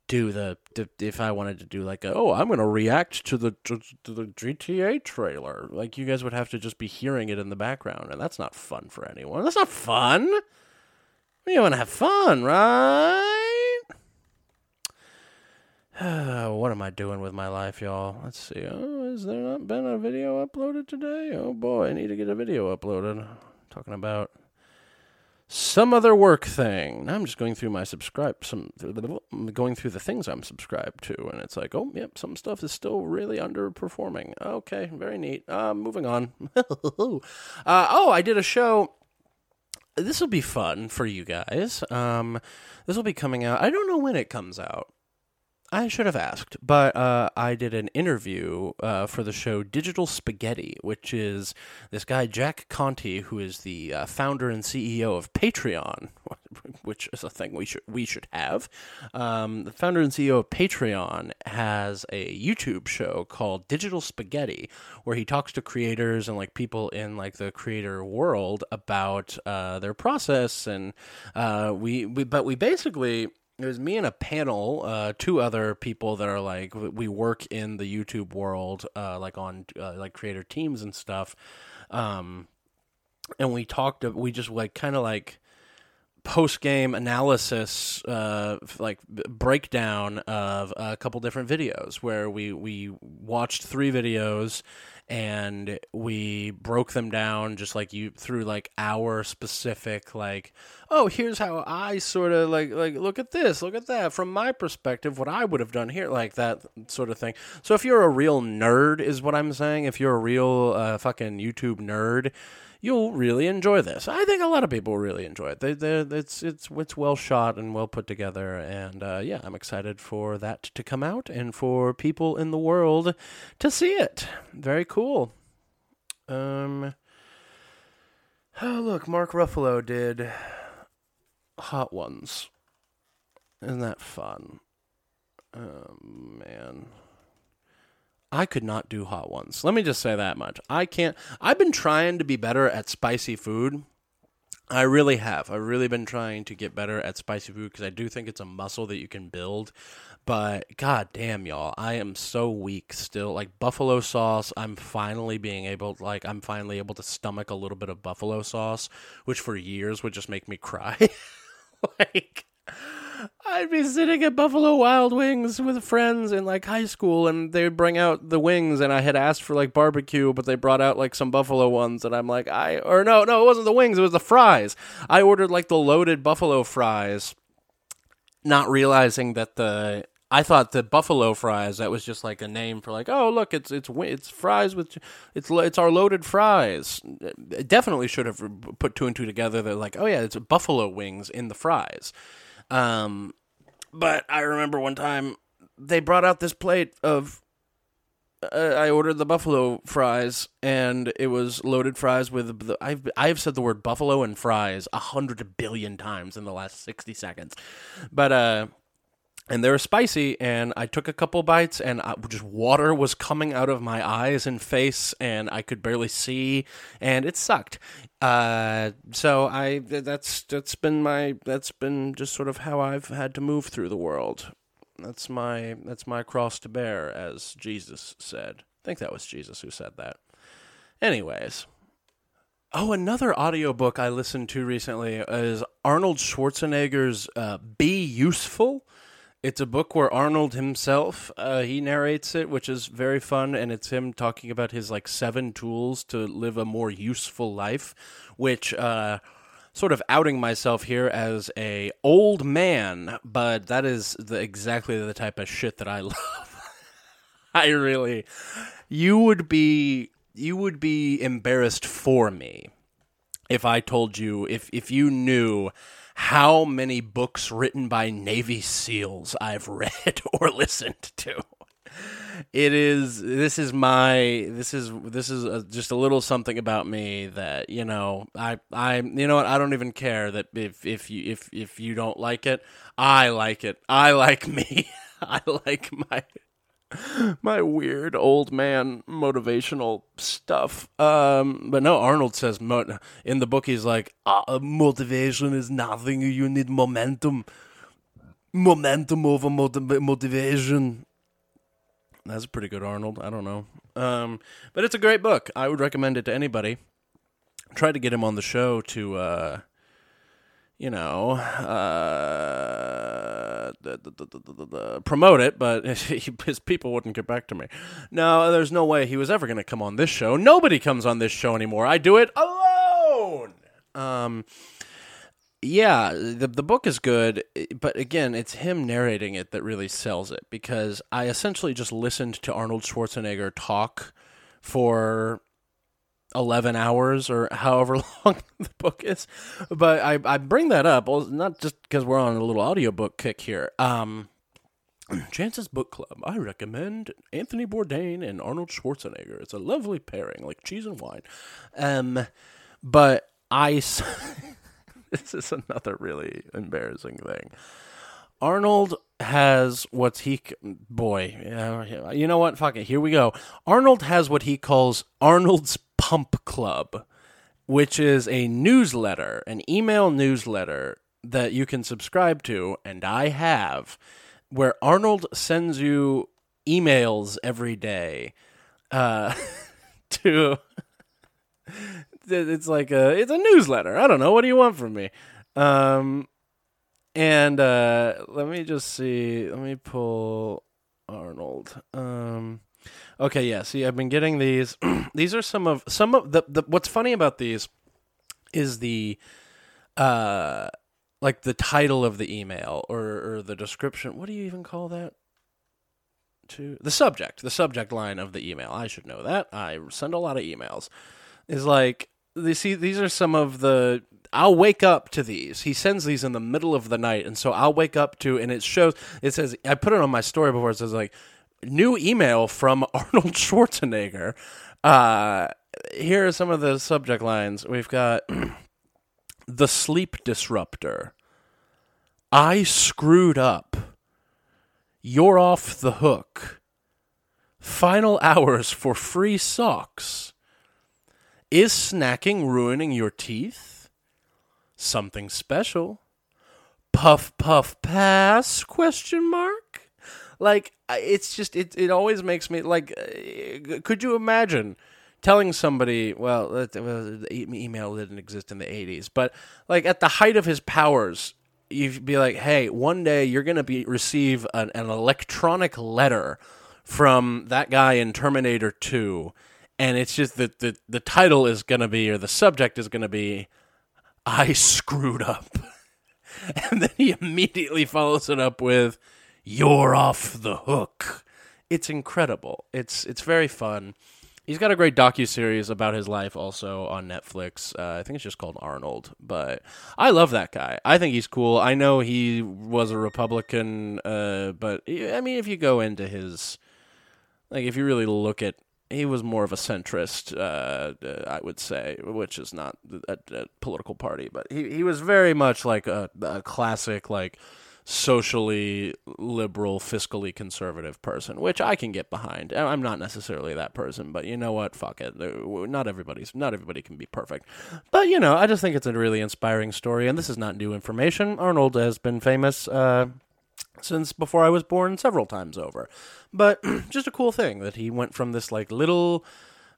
do the, if I wanted to do like a, oh I'm gonna react to the to the GTA trailer like you guys would have to just be hearing it in the background and that's not fun for anyone. That's not fun. You want to have fun, right? what am I doing with my life, y'all? Let's see. Oh, has there not been a video uploaded today? Oh boy, I need to get a video uploaded. Talking about some other work thing. Now I'm just going through my subscribe some going through the things I'm subscribed to, and it's like, oh, yep, some stuff is still really underperforming. Okay, very neat. Uh, moving on. uh, oh, I did a show this will be fun for you guys. Um, this will be coming out. I don't know when it comes out. I should have asked, but uh, I did an interview uh, for the show Digital Spaghetti, which is this guy Jack Conte, who is the uh, founder and CEO of Patreon, which is a thing we should we should have. Um, the founder and CEO of Patreon has a YouTube show called Digital Spaghetti, where he talks to creators and like people in like the creator world about uh, their process, and uh, we, we but we basically it was me and a panel, uh, two other people that are like we work in the YouTube world, uh, like on uh, like creator teams and stuff. Um, and we talked. We just like kind of like post game analysis, uh, like breakdown of a couple different videos where we we watched three videos and we broke them down just like you through like our specific like oh here's how i sort of like like look at this look at that. From my perspective what i would have done here like that sort of thing. So if you're a real nerd is what i'm saying if you're a real uh, fucking youtube nerd you'll really enjoy this. I think a lot of people really enjoy it. They, it's it's it's well shot and well put together, and uh, yeah, I'm excited for that to come out and for people in the world to see it. Very cool. Um. Oh look, Mark Ruffalo did Hot Ones. Isn't that fun? Oh man. I could not do hot ones. Let me just say that much. I can't. I've been trying to be better at spicy food. I really have. I've really been trying to get better at spicy food because I do think it's a muscle that you can build. But god damn, y'all, I am so weak still. Like buffalo sauce, I'm finally being able, like, I'm finally able to stomach a little bit of buffalo sauce, which for years would just make me cry. like, I'd be sitting at Buffalo Wild Wings with friends in like high school, and they'd bring out the wings, and I had asked for like barbecue, but they brought out like some buffalo ones, and I'm like, I or no, no, it wasn't the wings, it was the fries. I ordered like the loaded buffalo fries, not realizing that the I thought the buffalo fries that was just like a name for like oh look it's it's it's fries with it's it's our loaded fries. It definitely should have put two and two together. They're like oh yeah it's buffalo wings in the fries. Um, but I remember one time they brought out this plate of. Uh, I ordered the buffalo fries, and it was loaded fries with. The, I've I've said the word buffalo and fries a hundred billion times in the last sixty seconds, but uh, and they were spicy and i took a couple bites and I, just water was coming out of my eyes and face and i could barely see and it sucked. Uh, so i that's that's been my that's been just sort of how i've had to move through the world. That's my that's my cross to bear as jesus said. I think that was jesus who said that. Anyways. Oh, another audiobook I listened to recently is Arnold Schwarzenegger's uh, Be Useful. It's a book where Arnold himself uh, he narrates it, which is very fun, and it's him talking about his like seven tools to live a more useful life, which uh, sort of outing myself here as a old man, but that is the, exactly the type of shit that I love. I really, you would be you would be embarrassed for me if I told you if if you knew how many books written by Navy SEALs I've read or listened to. It is this is my this is this is a, just a little something about me that you know I I you know what? I don't even care that if if you if if you don't like it I like it. I like me. I like my my weird old man motivational stuff. Um, but no, Arnold says mo- in the book he's like, uh, motivation is nothing. You need momentum, momentum over motiv- motivation. That's pretty good, Arnold. I don't know, um, but it's a great book. I would recommend it to anybody. Try to get him on the show to. Uh, you know, uh, promote it, but his people wouldn't get back to me. No, there's no way he was ever going to come on this show. Nobody comes on this show anymore. I do it alone. Um, yeah, the the book is good, but again, it's him narrating it that really sells it because I essentially just listened to Arnold Schwarzenegger talk for 11 hours or however long the book is. But I, I bring that up, not just because we're on a little audiobook kick here. Um, Chance's Book Club. I recommend Anthony Bourdain and Arnold Schwarzenegger. It's a lovely pairing, like cheese and wine. Um, but I. this is another really embarrassing thing. Arnold has what he boy, you know what? Fuck it. Here we go. Arnold has what he calls Arnold's Pump Club, which is a newsletter, an email newsletter that you can subscribe to, and I have, where Arnold sends you emails every day uh, to. it's like a it's a newsletter. I don't know. What do you want from me? Um, and uh, let me just see. Let me pull Arnold. Um, Okay, yeah. See, I've been getting these. these are some of some of the, the what's funny about these is the uh like the title of the email or or the description. What do you even call that? To the subject, the subject line of the email. I should know that. I send a lot of emails. Is like they see these are some of the I'll wake up to these. He sends these in the middle of the night, and so I'll wake up to, and it shows. It says I put it on my story before. It says like new email from Arnold Schwarzenegger. Uh, here are some of the subject lines. We've got the sleep disruptor. I screwed up. You're off the hook. Final hours for free socks. Is snacking ruining your teeth? Something special. Puff puff pass question mark? Like it's just it it always makes me like. Uh, could you imagine? telling somebody, well, the email didn't exist in the 80s, but like at the height of his powers, you'd be like, hey, one day you're going to be receive an, an, electronic letter from that guy in Terminator 2, and it's just that the, the title is going to be, or the subject is going to be, I screwed up. and then he immediately follows it up with, you're off the hook. It's incredible. It's it's very fun. He's got a great docu series about his life also on Netflix. Uh, I think it's just called Arnold, but I love that guy. I think he's cool. I know he was a Republican, uh, but I mean, if you go into his, like, if you really look at, he was more of a centrist, uh, uh I would say, which is not a, a, political party, but he he was very much like a, a classic like socially liberal, fiscally conservative person, which I can get behind. I'm not necessarily that person, but you know what? Fuck it. Not everybody's not everybody can be perfect. But you know, I just think it's a really inspiring story, and this is not new information. Arnold has been famous. Uh, since before I was born, several times over. But just a cool thing that he went from this like little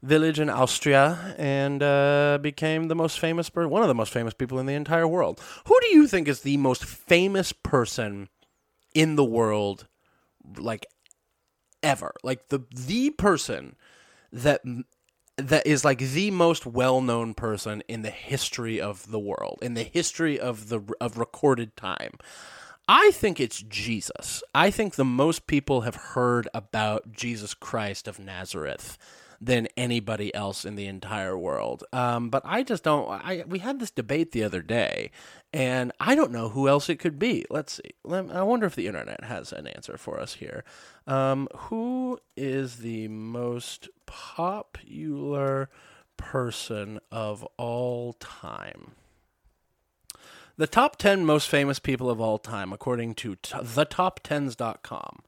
village in Austria and uh, became the most famous, per- one of the most famous people in the entire world. Who do you think is the most famous person in the world, like ever? Like the the person that that is like the most well-known person in the history of the world, in the history of the of recorded time. I think it's Jesus. I think the most people have heard about Jesus Christ of Nazareth than anybody else in the entire world. Um, but I just don't. I we had this debate the other day, and I don't know who else it could be. Let's see. I wonder if the internet has an answer for us here. Um, who is the most popular person of all time? The top 10 most famous people of all time, according to t- thetop10s.com.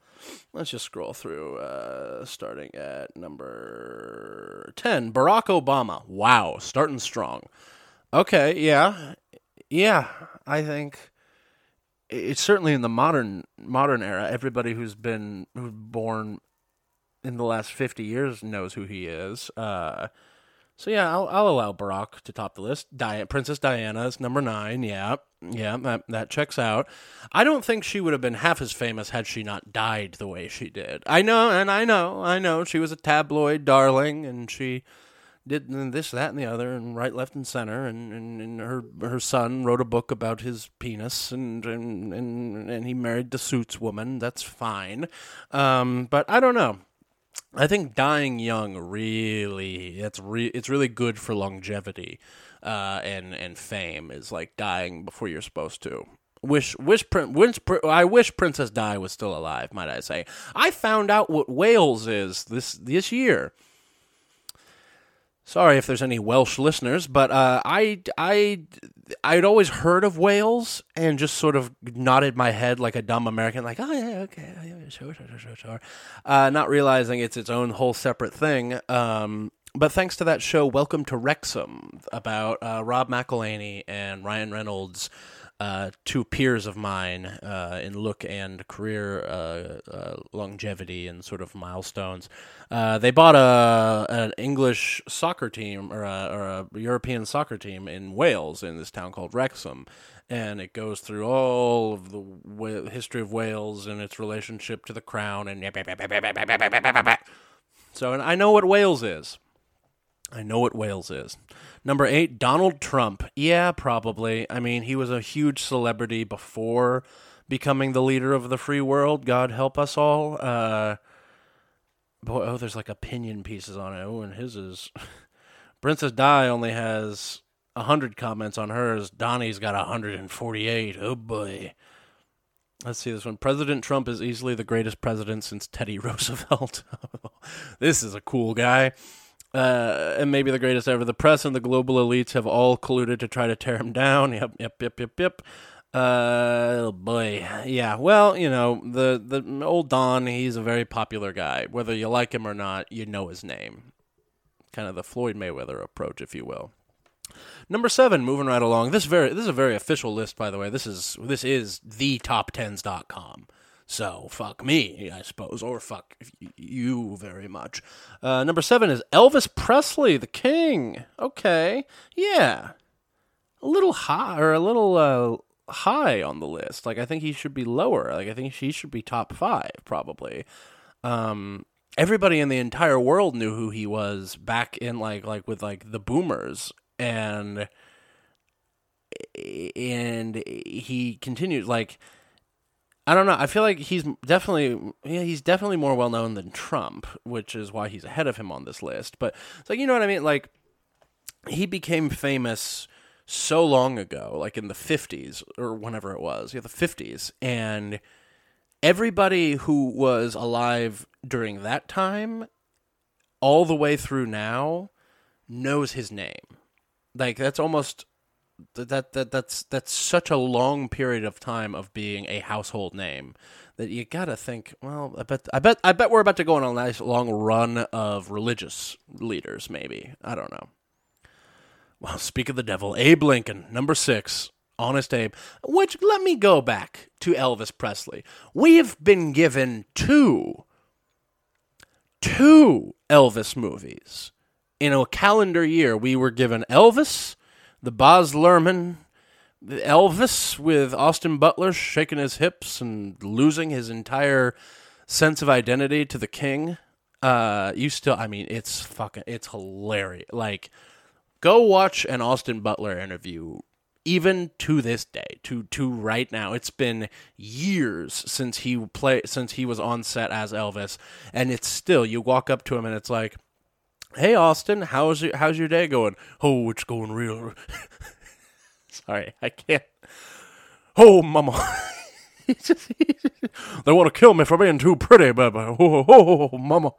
Let's just scroll through, uh, starting at number 10, Barack Obama. Wow, starting strong. Okay, yeah. Yeah, I think it's certainly in the modern modern era. Everybody who's been who's born in the last 50 years knows who he is. Uh, so yeah, I'll, I'll allow Barack to top the list. Princess Diana is number nine. Yeah, yeah, that that checks out. I don't think she would have been half as famous had she not died the way she did. I know, and I know, I know, she was a tabloid darling, and she did this, that, and the other, and right, left, and center. And, and, and her her son wrote a book about his penis, and and and, and he married the suits woman. That's fine, um, but I don't know. I think dying young really it's re- it's really good for longevity uh, and and fame is like dying before you're supposed to. Wish wish wish I wish Princess Di was still alive. Might I say? I found out what Wales is this this year. Sorry if there's any Welsh listeners, but uh, I I I'd always heard of Wales and just sort of nodded my head like a dumb American, like oh yeah okay yeah, sure sure sure sure, uh, not realizing it's its own whole separate thing. Um, but thanks to that show, Welcome to Wrexham, about uh, Rob McElhenney and Ryan Reynolds uh, two peers of mine uh, in look and career uh, uh longevity and sort of milestones. Uh, they bought a an English soccer team or a, or a, European soccer team in Wales in this town called Wrexham, and it goes through all of the history of Wales and its relationship to the crown and so and I know what Wales is. I know what Wales is. Number eight, Donald Trump. Yeah, probably. I mean, he was a huge celebrity before becoming the leader of the free world. God help us all. Uh, boy, oh, there's like opinion pieces on it. Oh, and his is. Princess Di only has 100 comments on hers. Donnie's got 148. Oh, boy. Let's see this one. President Trump is easily the greatest president since Teddy Roosevelt. this is a cool guy uh, and maybe the greatest ever. The press and the global elites have all colluded to try to tear him down. Yep, yep, yep, yep, yep. Uh, oh boy, yeah. Well, you know the the old Don. He's a very popular guy. Whether you like him or not, you know his name. Kind of the Floyd Mayweather approach, if you will. Number seven, moving right along. This very this is a very official list, by the way. This is this is the top10s.com. So fuck me, I suppose, or fuck you very much. Uh, number seven is Elvis Presley, the King. Okay, yeah, a little high or a little uh, high on the list. Like I think he should be lower. Like I think he should be top five probably. Um, everybody in the entire world knew who he was back in like like with like the Boomers and and he continued like I don't know. I feel like he's definitely yeah, he's definitely more well known than Trump, which is why he's ahead of him on this list. But it's like you know what I mean? Like he became famous so long ago, like in the fifties or whenever it was, yeah, the fifties, and everybody who was alive during that time, all the way through now, knows his name. Like that's almost that that that's that's such a long period of time of being a household name that you gotta think. Well, I bet I bet I bet we're about to go on a nice long run of religious leaders. Maybe I don't know. Well, speak of the devil, Abe Lincoln, number six. Honest Abe, which let me go back to Elvis Presley. We have been given two, two Elvis movies in a calendar year, we were given Elvis, the Baz Luhrmann, Elvis with Austin Butler shaking his hips and losing his entire sense of identity to the king. Uh, you still, I mean, it's fucking, it's hilarious. Like, go watch an Austin Butler interview. Even to this day, to to right now, it's been years since he play since he was on set as Elvis, and it's still you walk up to him and it's like, "Hey Austin, how's your how's your day going? Oh, it's going real." Sorry, I can't. Oh, mama. they want to kill me for being too pretty, but oh, oh, oh, mama.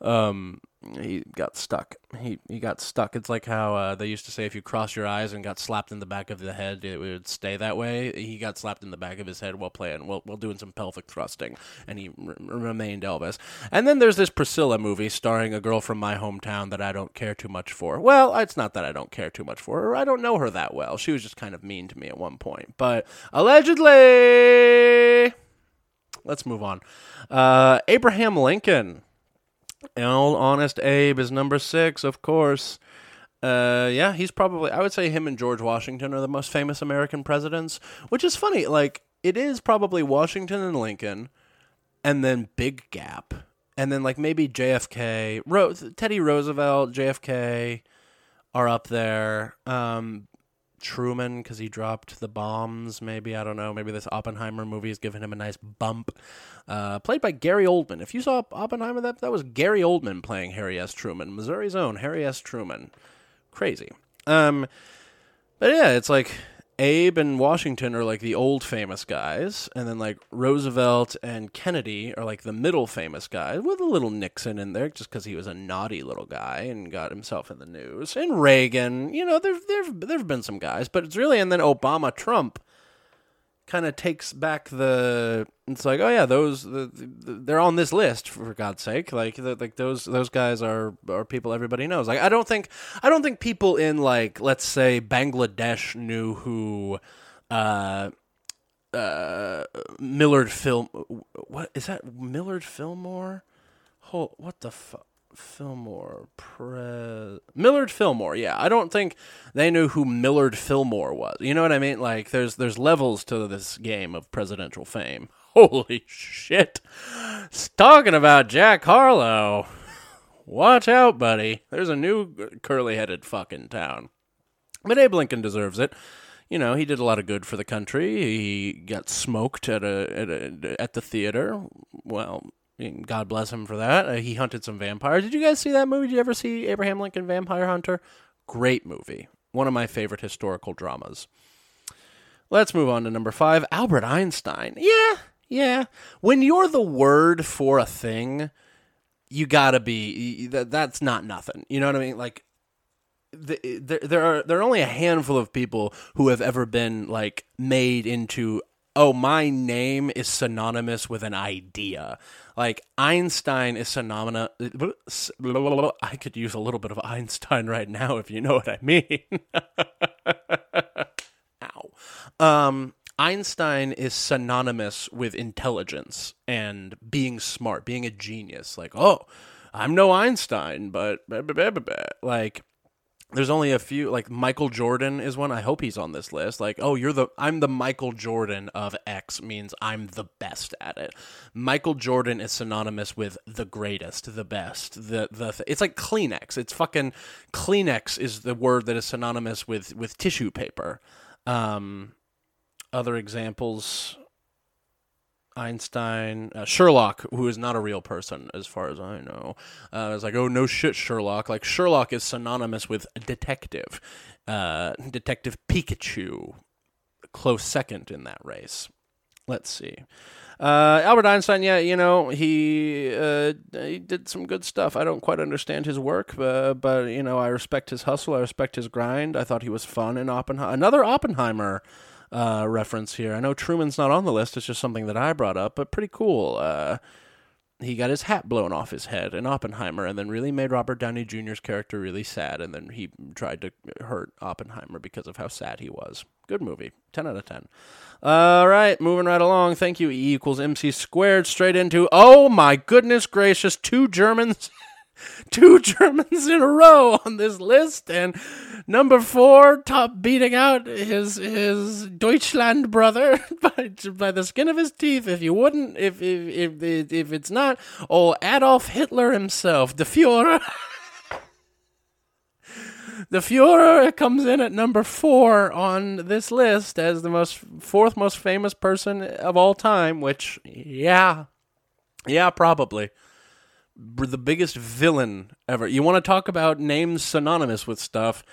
Um, he got stuck. He he got stuck. It's like how uh, they used to say if you cross your eyes and got slapped in the back of the head, it would stay that way. He got slapped in the back of his head while playing, while, while doing some pelvic thrusting, and he r- remained Elvis. And then there's this Priscilla movie starring a girl from my hometown that I don't care too much for. Well, it's not that I don't care too much for her. I don't know her that well. She was just kind of mean to me at one point, but allegedly. Let's move on. Uh, Abraham Lincoln old honest Abe is number six, of course. Uh, yeah, he's probably. I would say him and George Washington are the most famous American presidents, which is funny. Like it is probably Washington and Lincoln, and then big gap, and then like maybe JFK, Ro- Teddy Roosevelt, JFK are up there. Um, Truman because he dropped the bombs. Maybe I don't know. Maybe this Oppenheimer movie has given him a nice bump. Uh, played by Gary Oldman. If you saw Oppenheimer, that that was Gary Oldman playing Harry S. Truman, Missouri's own Harry S. Truman. Crazy. Um, but yeah, it's like Abe and Washington are like the old famous guys, and then like Roosevelt and Kennedy are like the middle famous guys, with a little Nixon in there just because he was a naughty little guy and got himself in the news. And Reagan, you know, there there there've been some guys, but it's really and then Obama, Trump kind of takes back the it's like oh yeah those the, the, they're on this list for god's sake. Like the, like those those guys are are people everybody knows. Like i don't think i don't think people in like let's say bangladesh knew who uh uh millard film what is that millard fillmore? Hold, what the fuck Fillmore, Pre- Millard Fillmore. Yeah, I don't think they knew who Millard Fillmore was. You know what I mean? Like, there's there's levels to this game of presidential fame. Holy shit! Talking about Jack Harlow. Watch out, buddy. There's a new curly-headed fucking town. But Abe Lincoln deserves it. You know, he did a lot of good for the country. He got smoked at a at, a, at the theater. Well, God bless him for that. Uh, he hunted some vampires. Did you guys see that movie? Did you ever see Abraham Lincoln Vampire Hunter? Great movie. One of my favorite historical dramas. Let's move on to number five Albert Einstein. Yeah, yeah. When you're the word for a thing, you gotta be. That's not nothing. You know what I mean? Like, the, there, there are there are only a handful of people who have ever been like made into oh, my name is synonymous with an idea. Like Einstein is synonymous. I could use a little bit of Einstein right now if you know what I mean. Ow. Um, Einstein is synonymous with intelligence and being smart, being a genius. Like, oh, I'm no Einstein, but like there's only a few like Michael Jordan is one. I hope he's on this list. Like, oh, you're the I'm the Michael Jordan of X means I'm the best at it. Michael Jordan is synonymous with the greatest, the best. The the it's like Kleenex. It's fucking Kleenex is the word that is synonymous with with tissue paper. Um other examples Einstein, uh, Sherlock, who is not a real person as far as I know. Uh, it's like, oh no shit, Sherlock. Like Sherlock is synonymous with detective. Uh, detective Pikachu, close second in that race. Let's see. Uh, Albert Einstein, yeah, you know, he uh, he did some good stuff. I don't quite understand his work, uh, but you know, I respect his hustle. I respect his grind. I thought he was fun in Oppenheimer. Another Oppenheimer uh, reference here. I know Truman's not on the list. It's just something that I brought up, but pretty cool. Uh, he got his hat blown off his head in Oppenheimer, and then really made Robert Downey Jr.'s character really sad. And then he tried to hurt Oppenheimer because of how sad he was. Good movie, ten out of ten. All right, moving right along. Thank you. E equals MC squared. Straight into oh my goodness gracious, two Germans. two Germans in a row on this list, and number four, top beating out his his Deutschland brother by by the skin of his teeth. If you wouldn't, if if if, if it's not, oh Adolf Hitler himself, the Führer. the Führer comes in at number four on this list as the most fourth most famous person of all time. Which, yeah, yeah, probably the biggest villain ever. You want to talk about names synonymous with stuff?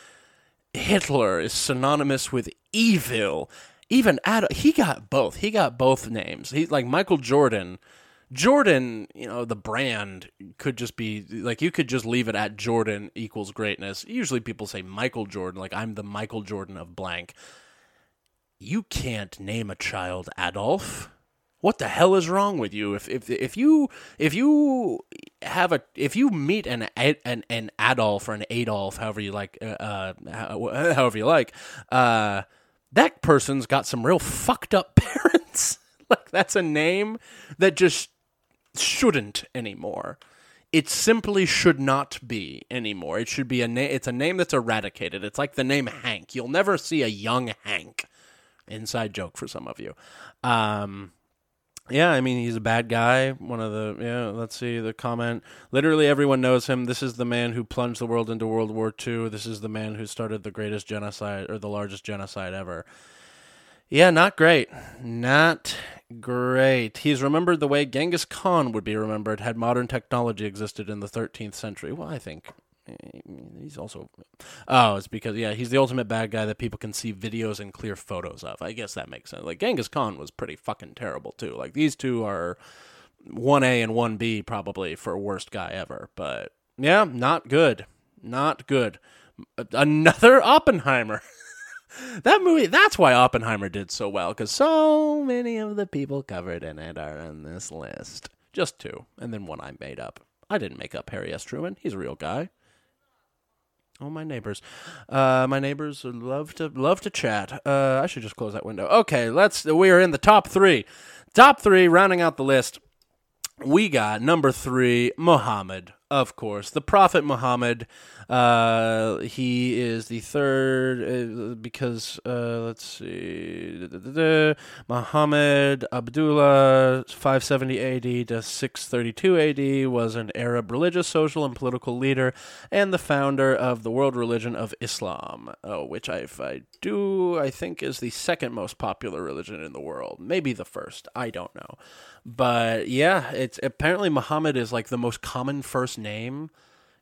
Hitler is synonymous with evil. Even Ad- he got both. He got both names. He's like Michael Jordan. Jordan, you know, the brand could just be like you could just leave it at Jordan equals greatness. Usually people say Michael Jordan, like I'm the Michael Jordan of blank. You can't name a child Adolf what the hell is wrong with you? If if if you if you have a if you meet an an an Adolf or an Adolf, however you like, uh, uh however you like, uh, that person's got some real fucked up parents. like that's a name that just shouldn't anymore. It simply should not be anymore. It should be a name. It's a name that's eradicated. It's like the name Hank. You'll never see a young Hank. Inside joke for some of you. Um, yeah, I mean he's a bad guy. One of the yeah. Let's see the comment. Literally everyone knows him. This is the man who plunged the world into World War II. This is the man who started the greatest genocide or the largest genocide ever. Yeah, not great. Not great. He's remembered the way Genghis Khan would be remembered had modern technology existed in the 13th century. Well, I think Eh, he's also oh it's because yeah he's the ultimate bad guy that people can see videos and clear photos of. I guess that makes sense. Like genghis khan was pretty fucking terrible too. Like these two are 1a and 1b probably for worst guy ever. But yeah not good. Not good. Another oppenheimer. That movie that's why oppenheimer did so well because so many of the people covered in it are on this list. Just two and then one i made up. I didn't make up harry s. Truman. He's a real guy Oh, my neighbors. Uh, my neighbors love to love to chat. Uh, I should just close that window. Okay, let's. We are in the top three. Top three, rounding out the list. We got number three, Muhammad of course, the Prophet Muhammad. Uh, he is the third uh, because uh, let's see, Muhammad Abdullah, 570 AD to 632 AD, was an Arab religious, social, and political leader, and the founder of the world religion of Islam, oh, which I, I do I think is the second most popular religion in the world, maybe the first. I don't know. But yeah, it's apparently Muhammad is like the most common first name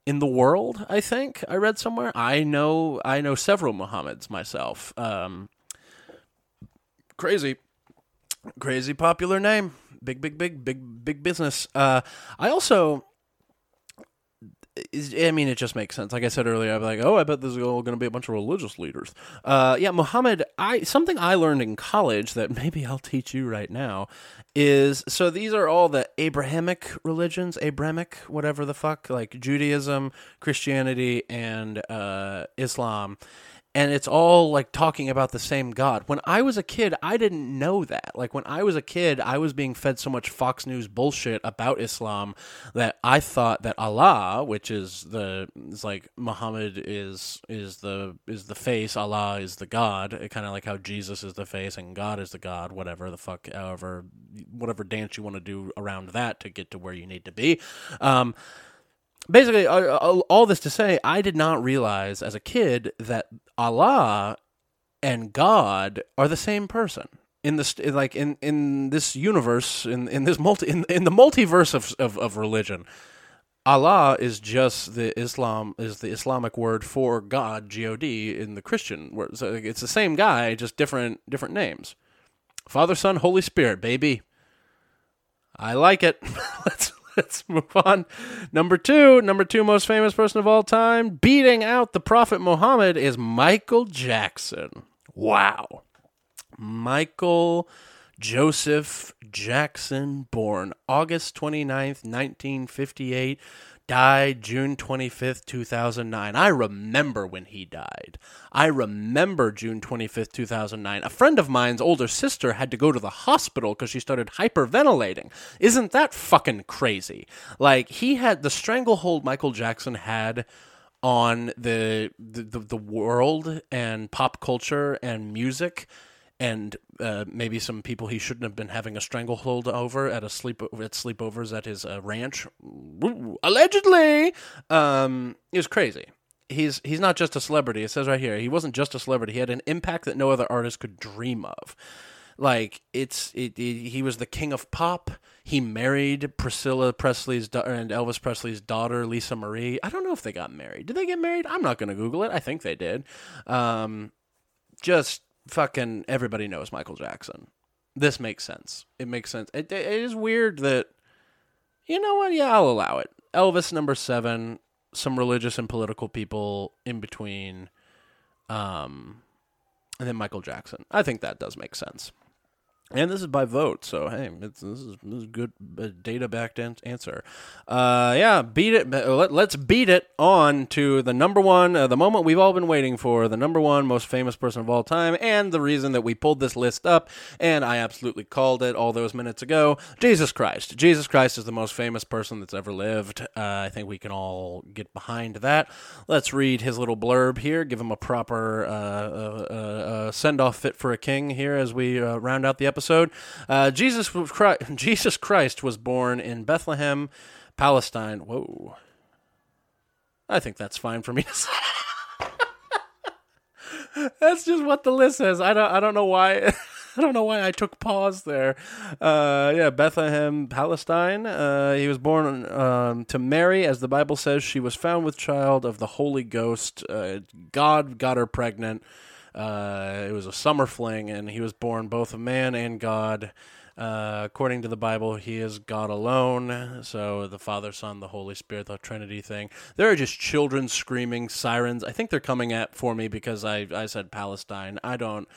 in the world. I think I read somewhere. I know I know several Muhammads myself. Um, crazy, crazy popular name. Big, big, big, big, big business. Uh, I also I mean, it just makes sense. Like I said earlier, I'm like, oh, I bet there's all going to be a bunch of religious leaders. Uh, yeah, Muhammad. I something I learned in college that maybe I'll teach you right now is so these are all the Abrahamic religions, Abrahamic, whatever the fuck, like Judaism, Christianity, and uh, Islam and it's all like talking about the same God. When I was a kid, I didn't know that. Like when I was a kid, I was being fed so much Fox News bullshit about Islam that I thought that Allah, which is the is like Muhammad is is the is the face, Allah is the God, kind of like how Jesus is the face and God is the God, whatever the fuck, however, whatever dance you want to do around that to get to where you need to be. Um, basically, all this to say, I did not realize as a kid that Allah and God are the same person in this like in in this universe in in this multi in, in the multiverse of, of of religion. Allah is just the Islam is the Islamic word for God God in the Christian word. So it's the same guy just different different names. Father Son Holy Spirit baby. I like it. Let's let's move on. Number two, number two most famous person of all time, beating out the Prophet Muhammad, is Michael Jackson. Wow. Michael Joseph Jackson, born August 29th, 1958, died June 25th, 2009. I remember when he died. I remember June 25th, 2009. A friend of mine's older sister had to go to the hospital because she started hyperventilating. Isn't that fucking crazy? Like, he had the stranglehold Michael Jackson had on the the, the, the world and pop culture and music and uh, maybe some people he shouldn't have been having a stranglehold over at a sleep at sleepovers at his uh, ranch, allegedly. Um, was crazy. He's he's not just a celebrity. It says right here he wasn't just a celebrity. He had an impact that no other artist could dream of. Like it's it, it he was the king of pop. He married Priscilla Presley's da- and Elvis Presley's daughter Lisa Marie. I don't know if they got married. Did they get married? I'm not going to Google it. I think they did. Um, just fucking everybody knows Michael Jackson. This makes sense. It makes sense. It, it is weird that, you know what? Yeah, I'll allow it. Elvis number seven, some religious and political people in between, um, and then Michael Jackson. I think that does make sense. And this is by vote, so hey, this is this is good uh, data backed answer. Uh, yeah, beat it. Let, us beat it on to the number one, uh, the moment we've all been waiting for, the number one most famous person of all time, and the reason that we pulled this list up. And I absolutely called it all those minutes ago. Jesus Christ. Jesus Christ is the most famous person that's ever lived. Uh, I think we can all get behind that. Let's read his little blurb here. Give him a proper uh, uh, send off fit for a king here as we round out the episode episode. Uh, Jesus Christ, Jesus Christ was born in Bethlehem, Palestine. Whoa, I think that's fine for me to say. that's just what the list says. I don't. I don't know why. I don't know why I took pause there. Uh, yeah, Bethlehem, Palestine. Uh, he was born um, to Mary, as the Bible says. She was found with child of the Holy Ghost. Uh, God got her pregnant. Uh, it was a summer fling, and he was born both a man and God. Uh, according to the Bible, he is God alone. So the Father, Son, the Holy Spirit, the Trinity thing. There are just children screaming sirens. I think they're coming at for me because I I said Palestine. I don't.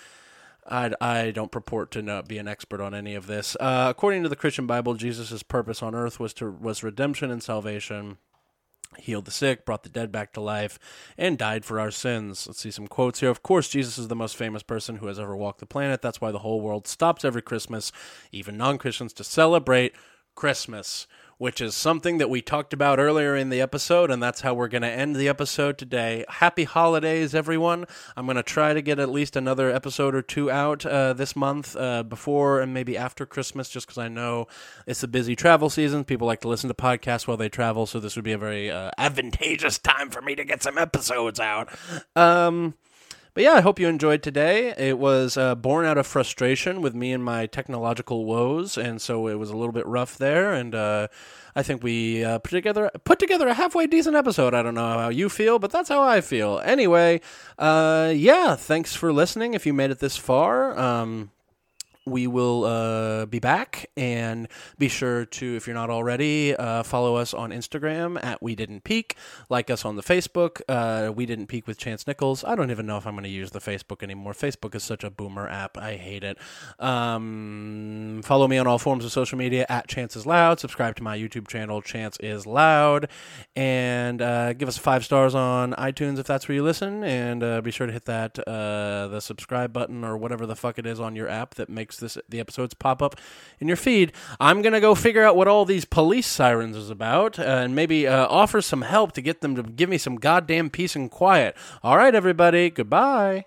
I, I don't purport to know, be an expert on any of this. Uh, according to the Christian Bible, Jesus' purpose on earth was to was redemption and salvation healed the sick, brought the dead back to life, and died for our sins. Let's see some quotes here. Of course, Jesus is the most famous person who has ever walked the planet. That's why the whole world stops every Christmas, even non Christians, to celebrate Christmas which is something that we talked about earlier in the episode, and that's how we're going to end the episode today. Happy holidays, everyone. I'm going to try to get at least another episode or two out uh, this month uh, before and maybe after Christmas, just because I know it's a busy travel season. People like to listen to podcasts while they travel, so this would be a very uh, advantageous time for me to get some episodes out. Um, but yeah, I hope you enjoyed today. It was uh, born out of frustration with me and my technological woes, and so it was a little bit rough there. And uh, I think we uh, put together put together a halfway decent episode. I don't know how you feel, but that's how I feel. Anyway, uh, yeah, thanks for listening. If you made it this far. Um, we will uh, be back. And be sure to if you're not already uh, follow us on instagram at we didn't peak like us on the facebook uh, we didn't peak with chance nichols. I don't even know if i'm going to use the facebook anymore. Facebook is such a boomer app. I hate it. Um, follow me on all forms of social media at chance is loud. Subscribe to my youtube channel chance is loud. And uh, give us five stars on itunes if that's where you listen. And uh, be sure to hit that uh, the subscribe button or whatever the fuck it is on your app that this the episodes pop up in your feed. I'm gonna go figure out what all these police sirens is about, uh, and maybe uh, offer some help to get them to give me some goddamn peace and quiet. All right, everybody, goodbye.